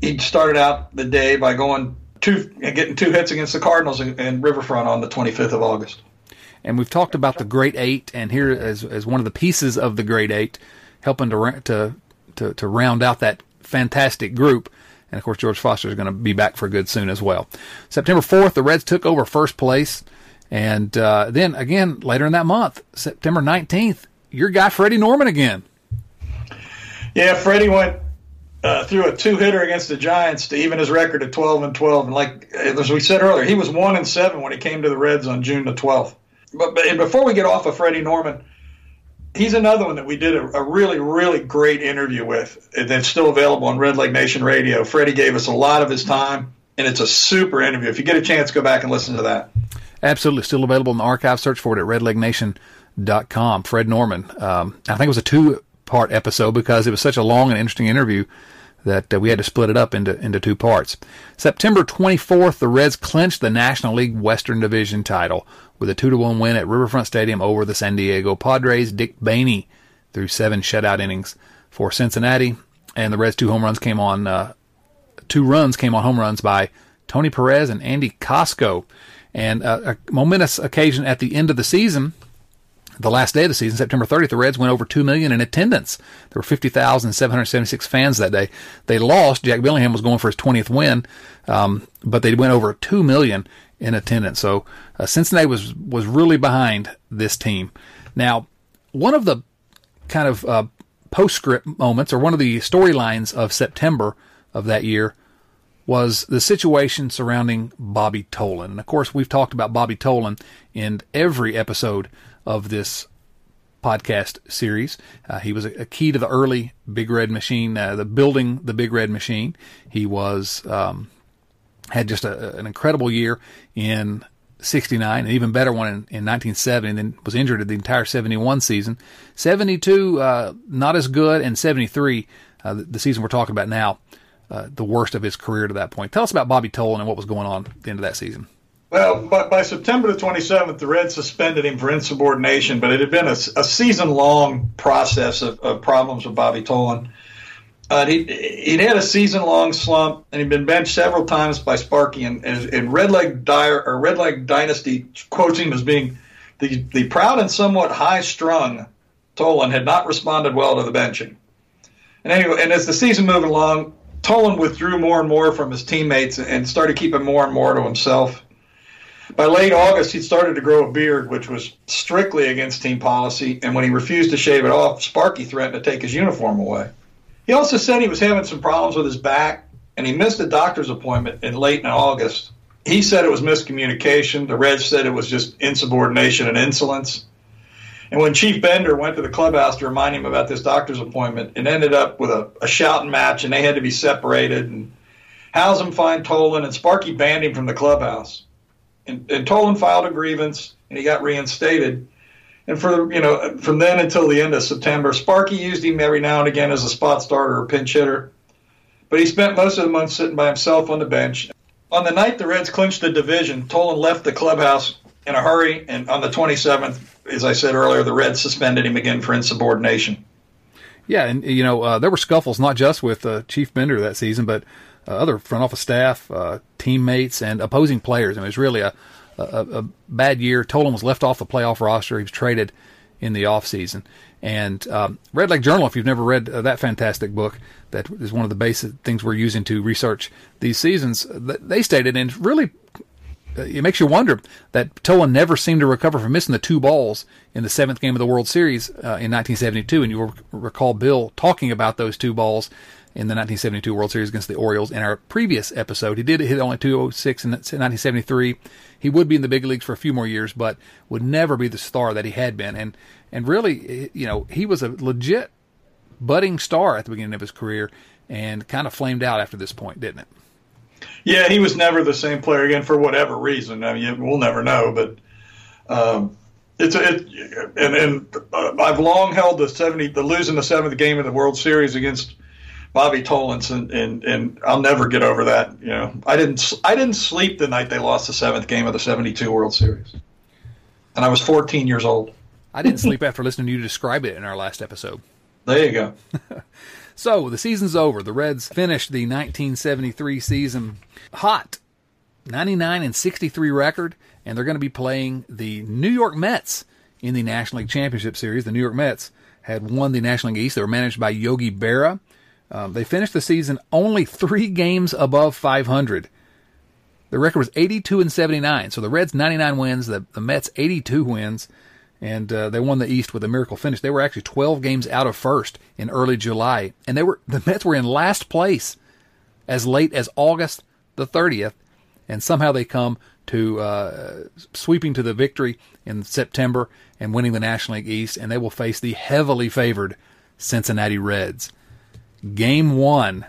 He started out the day by going two getting two hits against the Cardinals in, in Riverfront on the 25th of August. And we've talked about the Great Eight, and here as as one of the pieces of the Great Eight, helping to to to, to round out that fantastic group. And of course, George Foster is going to be back for good soon as well. September 4th, the Reds took over first place. And uh, then again, later in that month, September 19th, your guy Freddie Norman again. Yeah, Freddie went uh, threw a two hitter against the Giants to even his record at 12 and 12. And like as we said earlier, he was one and seven when he came to the Reds on June the 12th. But, but before we get off of Freddie Norman, he's another one that we did a, a, really, really great interview with. That's still available on Red Leg Nation Radio. Freddie gave us a lot of his time, and it's a super interview. If you get a chance, go back and listen to that. Absolutely, still available in the archive. Search for it at redlegnation.com. Fred Norman. Um, I think it was a two-part episode because it was such a long and interesting interview that uh, we had to split it up into into two parts. September 24th, the Reds clinched the National League Western Division title with a two to one win at Riverfront Stadium over the San Diego Padres. Dick Baney threw seven shutout innings for Cincinnati, and the Reds' two home runs came on uh, two runs came on home runs by Tony Perez and Andy Kosco, and uh, a momentous occasion at the end of the season the last day of the season, September 30th, the Reds went over 2 million in attendance. There were 50,776 fans that day. They lost. Jack Billingham was going for his 20th win, um, but they went over 2 million in attendance. So uh, Cincinnati was was really behind this team. Now, one of the kind of uh, postscript moments, or one of the storylines of September of that year, was the situation surrounding Bobby Tolan. And of course, we've talked about Bobby Tolan in every episode of this podcast series. Uh, he was a, a, key to the early Big Red Machine, uh, the building the Big Red Machine. He was um, had just a, an incredible year in 69, an even better one in, in 1970, and then was injured the entire 71 season. 72, uh, not as good, and 73, uh, the, the, season we're talking about now, uh, the worst of his career to that point. Tell us about Bobby Tolan and what was going on at the end of that season. Well, by, by September the 27th, the Reds suspended him for insubordination, but it had been a, a season long process of, of, problems with Bobby Tolan. Uh, he, he'd had a season long slump, and he'd been benched several times by Sparky. And, and, and Red Leg or Red Leg Dynasty quotes him as being the, the proud and somewhat high strung Tolan had not responded well to the benching. And anyway, and as the season moved along, Tolan withdrew more and more from his teammates and started keeping more and more to himself. By late August, he'd started to grow a beard, which was strictly against team policy. And when he refused to shave it off, Sparky threatened to take his uniform away. He also said he was having some problems with his back, and he missed a doctor's appointment in late in August. He said it was miscommunication. The Reds said it was just insubordination and insolence. And when Chief Bender went to the clubhouse to remind him about this doctor's appointment, it ended up with a, a shouting match, and they had to be separated. And Howsam fined Tolan, and Sparky banned him from the clubhouse and, and Tolan filed a grievance, and he got reinstated. And for you know, from then until the end of September, Sparky used him every now and again as a spot starter or pinch hitter. But he spent most of the month sitting by himself on the bench. On the night the Reds clinched the division, Tolan left the clubhouse in a hurry, and on the 27th, as I said earlier, the Reds suspended him again for insubordination. Yeah, and you know uh, there were scuffles not just with uh, Chief Bender that season, but uh, other front office staff, uh, teammates, and opposing players. I mean, it was really a, a, a bad year. Tolan was left off the playoff roster. He was traded in the offseason. And um, Red Leg Journal, if you've never read uh, that fantastic book, that is one of the basic things we're using to research these seasons. They stated, and really, uh, it makes you wonder that Tolan never seemed to recover from missing the two balls in the seventh game of the World Series uh, in 1972. And you'll recall Bill talking about those two balls in the 1972 World Series against the Orioles. In our previous episode, he did hit only 206 in 1973. He would be in the big leagues for a few more years, but would never be the star that he had been. And and really, you know, he was a legit budding star at the beginning of his career, and kind of flamed out after this point, didn't it? Yeah, he was never the same player again for whatever reason. I mean, we'll never know, but. Um, it's a, it, and, and uh, I've long held the seventy the losing the seventh game of the World Series against Bobby Tolan's, and, and, and I'll never get over that. You know, I didn't I didn't sleep the night they lost the seventh game of the '72 World Series, and I was 14 years old. I didn't sleep after listening to you describe it in our last episode. There you go. so the season's over. The Reds finished the 1973 season hot, 99 and 63 record, and they're going to be playing the New York Mets in the National League Championship Series. The New York Mets had won the National League East. They were managed by Yogi Berra. Um, they finished the season only three games above 500. The record was 82 and 79. So the Reds 99 wins, the, the Mets 82 wins, and uh, they won the East with a miracle finish. They were actually 12 games out of first in early July, and they were the Mets were in last place as late as August the 30th, and somehow they come to uh, sweeping to the victory in September and winning the National League East, and they will face the heavily favored Cincinnati Reds. Game one.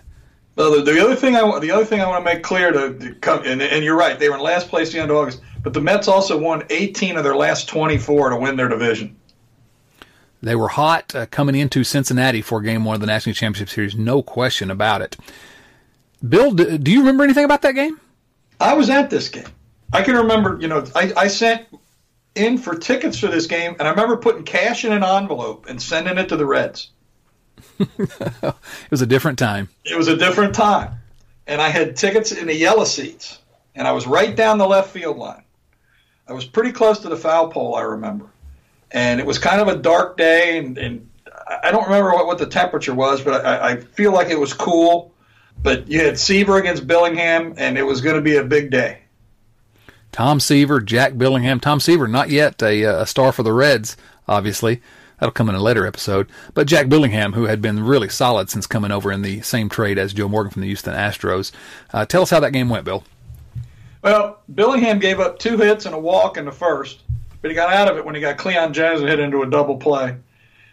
Well, the, the other thing I the other thing I want to make clear to, to come and, and you're right, they were in last place at the end of August, but the Mets also won 18 of their last 24 to win their division. They were hot uh, coming into Cincinnati for Game One of the National Championship Series, no question about it. Bill, do, do you remember anything about that game? I was at this game. I can remember, you know, I, I sent in for tickets for this game, and I remember putting cash in an envelope and sending it to the Reds. It was a different time. It was a different time, and I had tickets in the yellow seats, and I was right down the left field line. I was pretty close to the foul pole, I remember, and it was kind of a dark day, and, and I don't remember what, what the temperature was, but I, I feel like it was cool. But you had Seaver against Billingham, and it was going to be a big day. Tom Seaver, Jack Billingham. Tom Seaver, not yet a, uh, a star for the Reds, obviously. That'll come in a later episode. But Jack Billingham, who had been really solid since coming over in the same trade as Joe Morgan from the Houston Astros. Uh, tell us how that game went, Bill. Well, Billingham gave up two hits and a walk in the first, but he got out of it when he got Cleon and hit into a double play.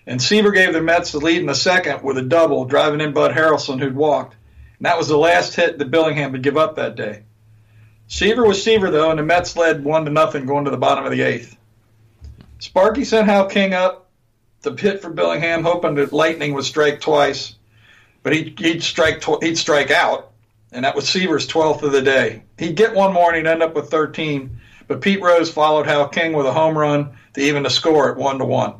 And Seaver gave the Mets the lead in the second with a double, driving in Bud Harrelson, who'd walked. And that was the last hit that Billingham would give up that day. Seaver was Seaver, though, and the Mets led one to nothing going to the bottom of the eighth. Sparky sent Hal King up to hit for Billingham, hoping that Lightning would strike twice, but he'd, he'd strike tw- he'd strike out, and that was Seaver's 12th of the day. He'd get one more and he'd end up with 13, but Pete Rose followed Hal King with a home run to even the score at one to one.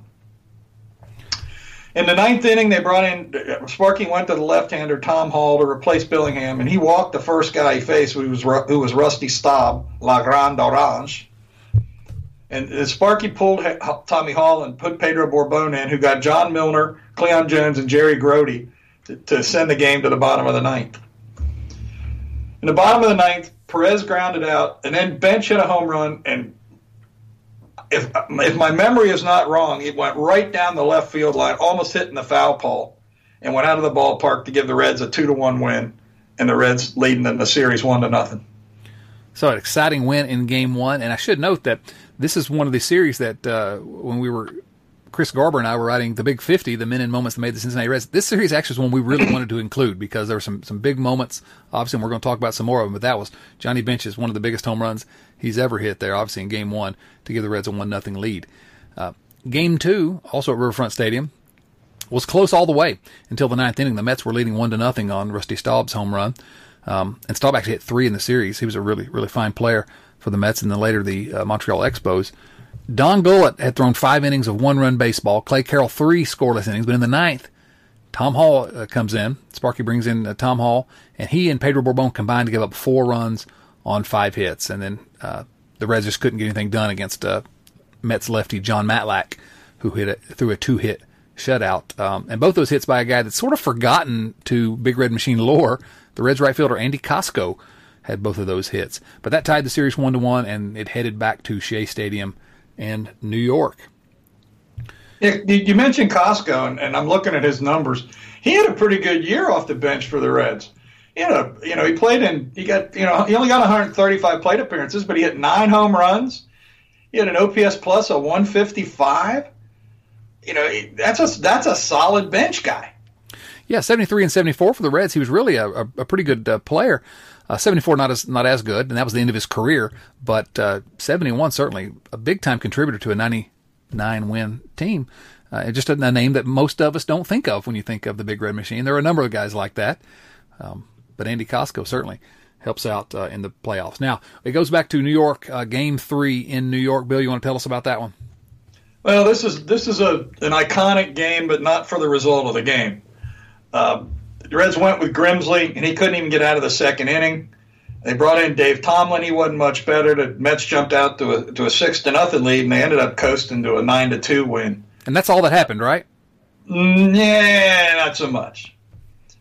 In the ninth inning, they brought in Sparky went to the left-hander Tom Hall to replace Billingham, and he walked the first guy he faced, who was who was Rusty Staub, La Grande Orange. And Sparky pulled Tommy Hall and put Pedro Borbon in, who got John Milner, Cleon Jones, and Jerry Grote to, to send the game to the bottom of the ninth. In the bottom of the ninth, Perez grounded out, and then Bench hit a home run, and if if my memory is not wrong, it went right down the left field line, almost hitting the foul pole, and went out of the ballpark to give the Reds a two to one win, and the Reds leading in the series one to nothing. So an exciting win in game one. And I should note that this is one of the series that uh, when we were, Chris Garber and I were writing the Big 50, the men and moments that made the Cincinnati Reds. This series actually is one we really wanted to include because there were some, some big moments. Obviously, we're going to talk about some more of them, but that was Johnny Bench's one of the biggest home runs he's ever hit there, obviously in game one to give the Reds a 1 nothing lead. Uh, game two, also at Riverfront Stadium, was close all the way until the ninth inning. The Mets were leading one to nothing on Rusty Staub's home run. Um, and Staub actually hit three in the series. He was a really, really fine player for the Mets and then later the uh, Montreal Expos. Don Gullett had thrown five innings of one run baseball. Clay Carroll, three scoreless innings. But in the ninth, Tom Hall uh, comes in. Sparky brings in uh, Tom Hall, and he and Pedro Borbon combined to give up four runs on five hits. And then uh, the Reds just couldn't get anything done against uh, Mets lefty Jon Matlack, who hit it through a two hit shutout. Um, and both those hits by a guy that's sort of forgotten to Big Red Machine lore. The Reds right fielder Andy Kosco had both of those hits. But that tied the series one to one, and it headed back to Shea Stadium in New York. Yeah, you you mentioned Kosco, and, and I'm looking at his numbers. He had a pretty good year off the bench for the Reds. He had a, you know, he played in, he got, you know, he only got 135 plate appearances, but he hit nine home runs. He had an OPS plus of 155. You know, that's a that's a solid bench guy. Yeah, 73 and 74 for the Reds. He was really a, a, a pretty good uh, player. Uh, 74 not as not as good, and that was the end of his career. But uh, 71 certainly a big time contributor to a 99 win team. Uh, just a, a name that most of us don't think of when you think of the Big Red Machine. There are a number of guys like that, um, but Andy Kosco certainly helps out uh, in the playoffs. Now it goes back to New York, uh, Game Three in New York. Bill, you want to tell us about that one? Well, this is this is a an iconic game, but not for the result of the game. Um, the Reds went with Grimsley, and he couldn't even get out of the second inning. They brought in Dave Tomlin. He wasn't much better. The Mets jumped out to a to a six to nothing lead, and they ended up coasting to a nine to two win. And that's all that happened, right? Mm, Yeah, not so much.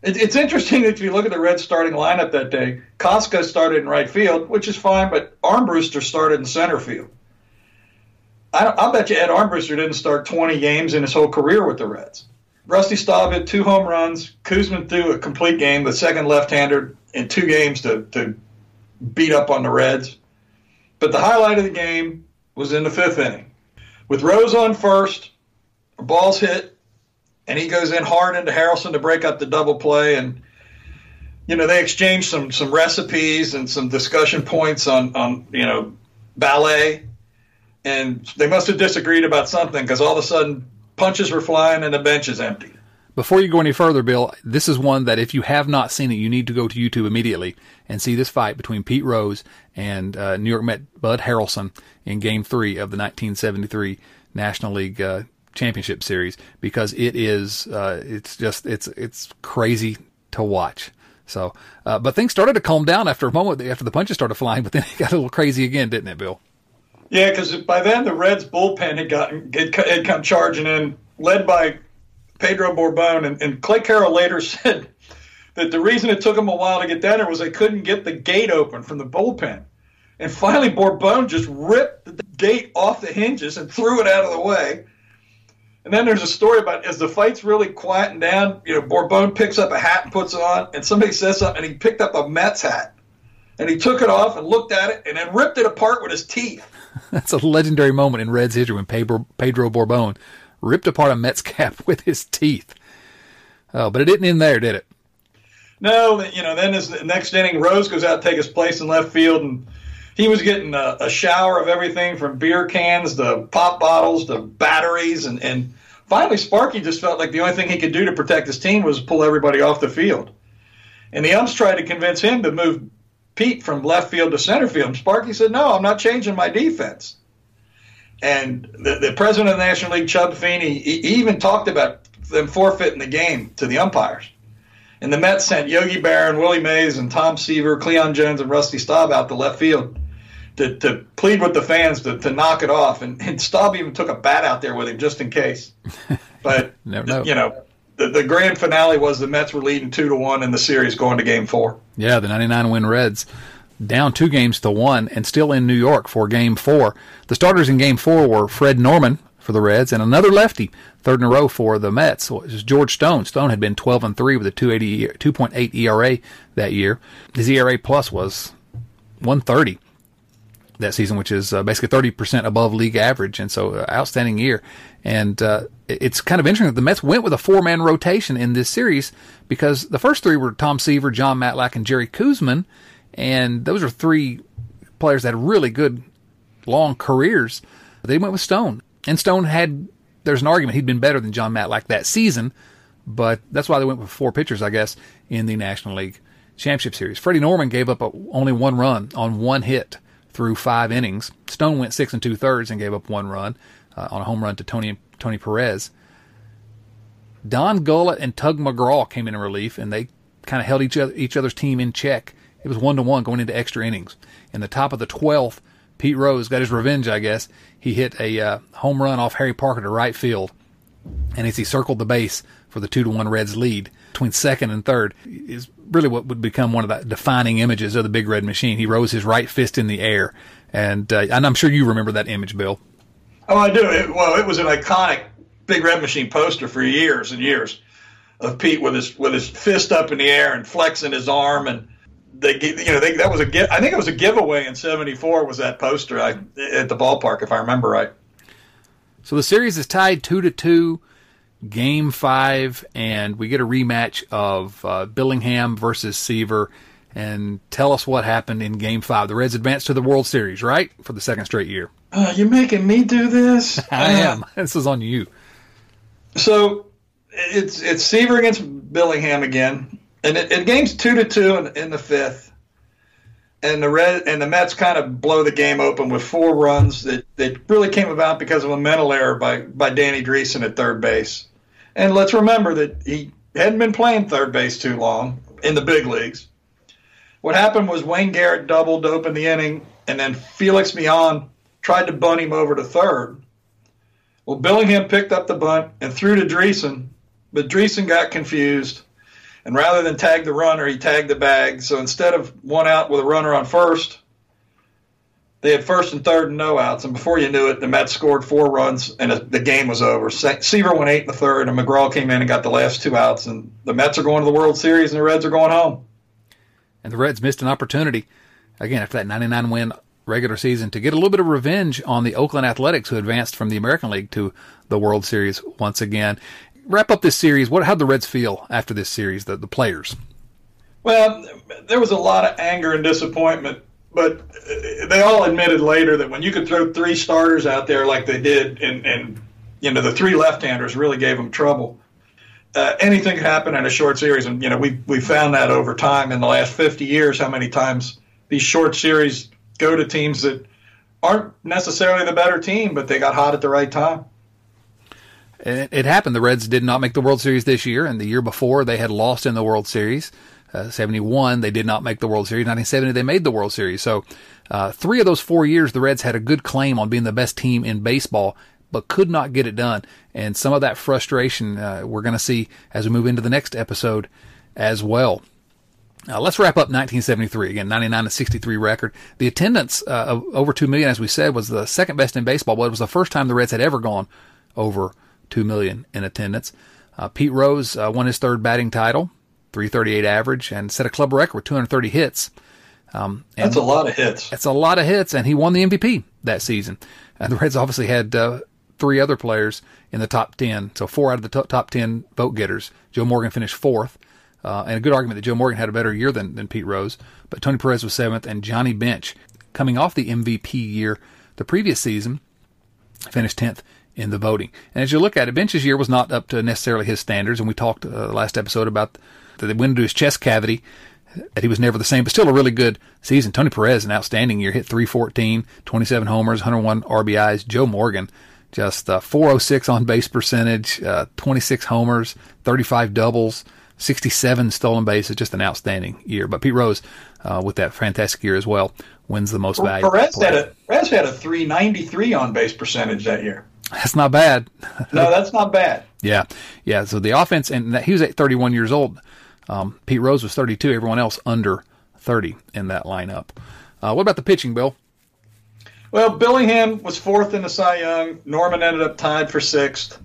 It, it's interesting that if you look at the Reds starting lineup that day, Kosco started in right field, which is fine, but Armbrister started in center field. I, I'll bet you Ed Armbrister didn't start 20 games in his whole career with the Reds. Rusty Staub hit two home runs. Koosman threw a complete game, the second left-hander in two games to, to beat up on the Reds. But the highlight of the game was in the fifth inning. With Rose on first, a ball's hit, and he goes in hard into Harrelson to break up the double play. And, you know, they exchanged some, some recipes and some discussion points on, on, you know, ballet. And they must have disagreed about something because all of a sudden punches were flying and the bench is empty. Before you go any further, Bill, this is one that if you have not seen it, you need to go to YouTube immediately and see this fight between Pete Rose and uh, New York Met Bud Harrelson in Game Three of the 1973 National League uh, Championship Series because it is uh, it's just it's it's crazy to watch. So, uh, but things started to calm down after a moment after the punches started flying, but then it got a little crazy again, didn't it, Bill? Yeah, because by then the Reds bullpen had gotten had, come charging in, led by Pedro Borbon, and, and Clay Carroll later said that the reason it took them a while to get down there was they couldn't get the gate open from the bullpen. And finally, Borbon just ripped the gate off the hinges and threw it out of the way. And then there's a story about as the fight's really quieting down, you know, Borbon picks up a hat and puts it on, and somebody says something, and he picked up a Mets hat. And he took it off and looked at it and then ripped it apart with his teeth. That's a legendary moment in Reds history when Pedro, Pedro Borbon ripped apart a Mets cap with his teeth. Oh, but it didn't end there, did it? No, you know, then as the next inning, Rose goes out to take his place in left field, and he was getting a, a shower of everything from beer cans to pop bottles to batteries, and, and finally Sparky just felt like the only thing he could do to protect his team was pull everybody off the field. And the umps tried to convince him to move Pete from left field to center field. And Sparky said, "No, I'm not changing my defense." And the, the president of the National League, Chub Feeney, he, he even talked about them forfeiting the game to the umpires. And the Mets sent Yogi Berra, Willie Mays, and Tom Seaver, Cleon Jones, and Rusty Staub out to left field to, to plead with the fans to, to knock it off. And, and Staub even took a bat out there with him just in case. But, Never know. you know, the, the grand finale was the Mets were leading 2 to 1 in the series going to game four. Yeah, the 99 win Reds down two games to one and still in New York for game four. The starters in game four were Fred Norman for the Reds and another lefty, third in a row for the Mets. Was George Stone. Stone had been 12 and 3 with a 280, 2.8 ERA that year. His ERA plus was 130 that season, which is uh, basically 30% above league average. And so, uh, outstanding year. And uh, it's kind of interesting that the Mets went with a four man rotation in this series because the first three were Tom Seaver, Jon Matlack, and Jerry Koosman. And those are three players that had really good long careers. They went with Stone. And Stone had, there's an argument he'd been better than Jon Matlack that season, but that's why they went with four pitchers, I guess, in the National League Championship Series. Freddie Norman gave up a, only one run on one hit through five innings. Stone went six and two thirds and gave up one run uh, on a home run to Tony Tony Perez. Don Gullett and Tug McGraw came in relief, and they kind of held each other each other's team in check. It was one to one going into extra innings. In the top of the twelfth, Pete Rose got his revenge, I guess. He hit a uh, home run off Harry Parker to right field, and as he circled the base for the two to one Reds lead between second and third, is really what would become one of the defining images of the Big Red Machine. He rose his right fist in the air, and uh, and I'm sure you remember that image, Bill. Oh, I do. It, well, it was an iconic Big Red Machine poster for years and years of Pete with his with his fist up in the air and flexing his arm, and they you know they, that was a gi- I think it was a giveaway in '74 was that poster I, at the ballpark if I remember right. So the series is tied two to two, game five, and we get a rematch of uh, Billingham versus Seaver. And tell us what happened in game five. The Reds advanced to the World Series, right? For the second straight year. Uh, you're making me do this. I Uh, am. This is on you. So it's it's Seaver against Billingham again, and it, it game's two to two in, in the fifth, and the red and the Mets kind of blow the game open with four runs that, that really came about because of a mental error by by Danny Driessen at third base, and let's remember that he hadn't been playing third base too long in the big leagues. What happened was Wayne Garrett doubled to open the inning, and then Felix Millan tried to bunt him over to third. Well, Billingham picked up the bunt and threw to Driessen, but Driessen got confused. And rather than tag the runner, he tagged the bag. So instead of one out with a runner on first, they had first and third and no outs. And before you knew it, the Mets scored four runs and the game was over. Seaver went eight in the third, and McGraw came in and got the last two outs. And the Mets are going to the World Series, and the Reds are going home. And the Reds missed an opportunity. Again, after that 99 win regular season to get a little bit of revenge on the Oakland Athletics, who advanced from the American League to the World Series once again. Wrap up this series. What? How'd the Reds feel after this series? The the players. Well, there was a lot of anger and disappointment, but they all admitted later that when you could throw three starters out there like they did, and, and you know the three left-handers really gave them trouble. Uh, anything could happen in a short series, and you know we we found that over time in the last 50 years how many times these short series go to teams that aren't necessarily the better team, but they got hot at the right time. It, it happened. The Reds did not make the World Series this year, and the year before they had lost in the World Series. Uh, 71, they did not make the World Series. 1970, they made the World Series. So, uh, three of those four years, the Reds had a good claim on being the best team in baseball, but could not get it done. And some of that frustration uh, we're going to see as we move into the next episode as well. Now, let's wrap up 1973. Again, 99 to 63 record. The attendance uh, of over 2 million, as we said, was the second best in baseball, but it was the first time the Reds had ever gone over 2 million in attendance. Uh, Pete Rose uh, won his third batting title. 338 average, and set a club record with 230 hits. Um, that's a lot of hits. That's a lot of hits, and he won the MVP that season. And the Reds obviously had uh, three other players in the top 10, so four out of the top 10 vote getters. Joe Morgan finished fourth, uh, and a good argument that Joe Morgan had a better year than, than Pete Rose. But Tony Perez was seventh, and Johnny Bench, coming off the MVP year the previous season, finished 10th in the voting. And as you look at it, Bench's year was not up to necessarily his standards, and we talked uh, last episode about that they went into his chest cavity, that he was never the same, but still a really good season. Tony Perez, an outstanding year, hit 314, 27 homers, 101 RBIs. Joe Morgan, just uh, 406 on base percentage, uh, 26 homers, 35 doubles, 67 stolen bases, just an outstanding year. But Pete Rose, uh, with that fantastic year as well, wins the most valuable. Perez had a Perez had a 393 on base percentage that year. That's not bad. no, that's not bad. Yeah, yeah. So the offense, and he was at 31 years old. Um, Pete Rose was 32. Everyone else under 30 in that lineup. Uh, what about the pitching, Bill? Well, Billingham was fourth in the Cy Young. Norman ended up tied for sixth.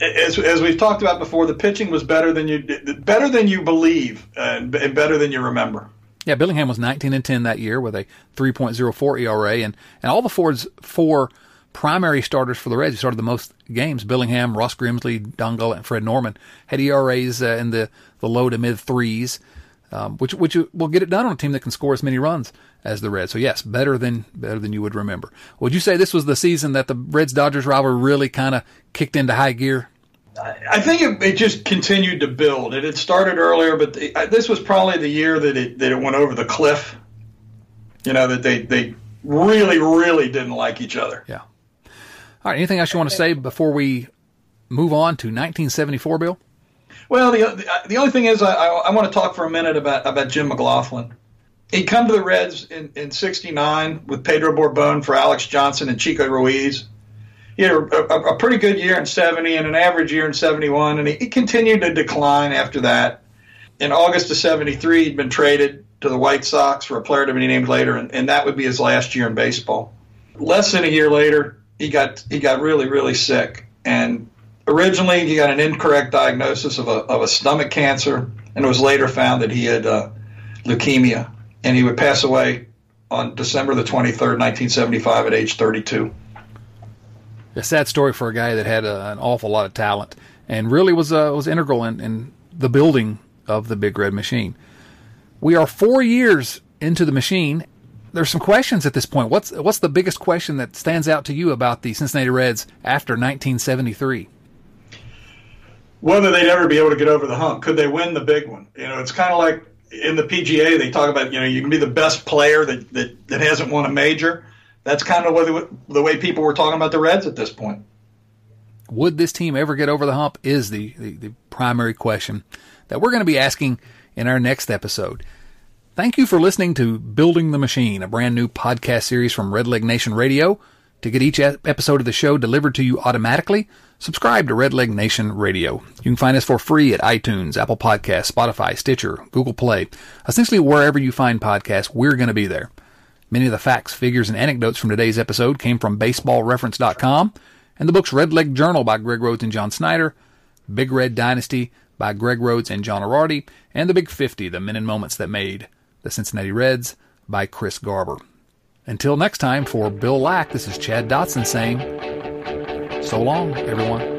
As, as we've talked about before, the pitching was better than you better than you believe and, and better than you remember. Yeah, Billingham was 19 and 10 that year with a 3.04 ERA, and and all the Ford's four primary starters for the Reds who started the most games, Billingham, Ross Grimsley, Don Gullett, and Fred Norman, had ERAs uh, in the, the low to mid threes, um, which which will get it done on a team that can score as many runs as the Reds. So yes, better than better than you would remember. Would you say this was the season that the Reds Dodgers rivalry really kind of kicked into high gear? I think it, it, just continued to build. It had started earlier, but the, this was probably the year that it that it went over the cliff. You know that they they really really didn't like each other. Yeah. All right. Anything else you want to say before we move on to 1974, Bill? Well, the uh, the only thing is, I, I, want to talk for a minute about about Jim McGlothlin. He come to the Reds in, in '69 with Pedro Borbon for Alex Johnson and Chico Ruiz. He had a, a, a, pretty good year in '70 and an average year in '71, and he, he continued to decline after that. In August of '73, he'd been traded to the White Sox for a player to be named later, and, and that would be his last year in baseball. Less than a year later, he got he got really really sick, and originally he got an incorrect diagnosis of a of a stomach cancer, and it was later found that he had uh, leukemia, and he would pass away on December the twenty third, nineteen seventy five, at age thirty two. A sad story for a guy that had a, an awful lot of talent and really was uh, was integral in, in the building of the Big Red Machine. We are four years into the machine, there's some questions at this point. What's what's the biggest question that stands out to you about the Cincinnati Reds after 1973? Whether they'd ever be able to get over the hump. Could they win the big one? You know, it's kind of like in the PGA they talk about. You know, you can be the best player that that, that hasn't won a major. That's kind of the, the way people were talking about the Reds at this point. Would this team ever get over the hump? Is the, the, the primary question that we're going to be asking in our next episode. Thank you for listening to Building the Machine, a brand new podcast series from Redleg Nation Radio. To get each episode of the show delivered to you automatically, subscribe to Redleg Nation Radio. You can find us for free at iTunes, Apple Podcasts, Spotify, Stitcher, Google Play. Essentially, wherever you find podcasts, we're going to be there. Many of the facts, figures, and anecdotes from today's episode came from baseballreference.com and the books Red Leg Journal by Greg Rhodes and John Snyder, Big Red Dynasty by Greg Rhodes and John Erardi, and The Big 50, The Men and Moments That Made the Cincinnati Reds by Chris Garber. Until next time, for Bill Lack, this is Chad Dotson saying, so long, everyone.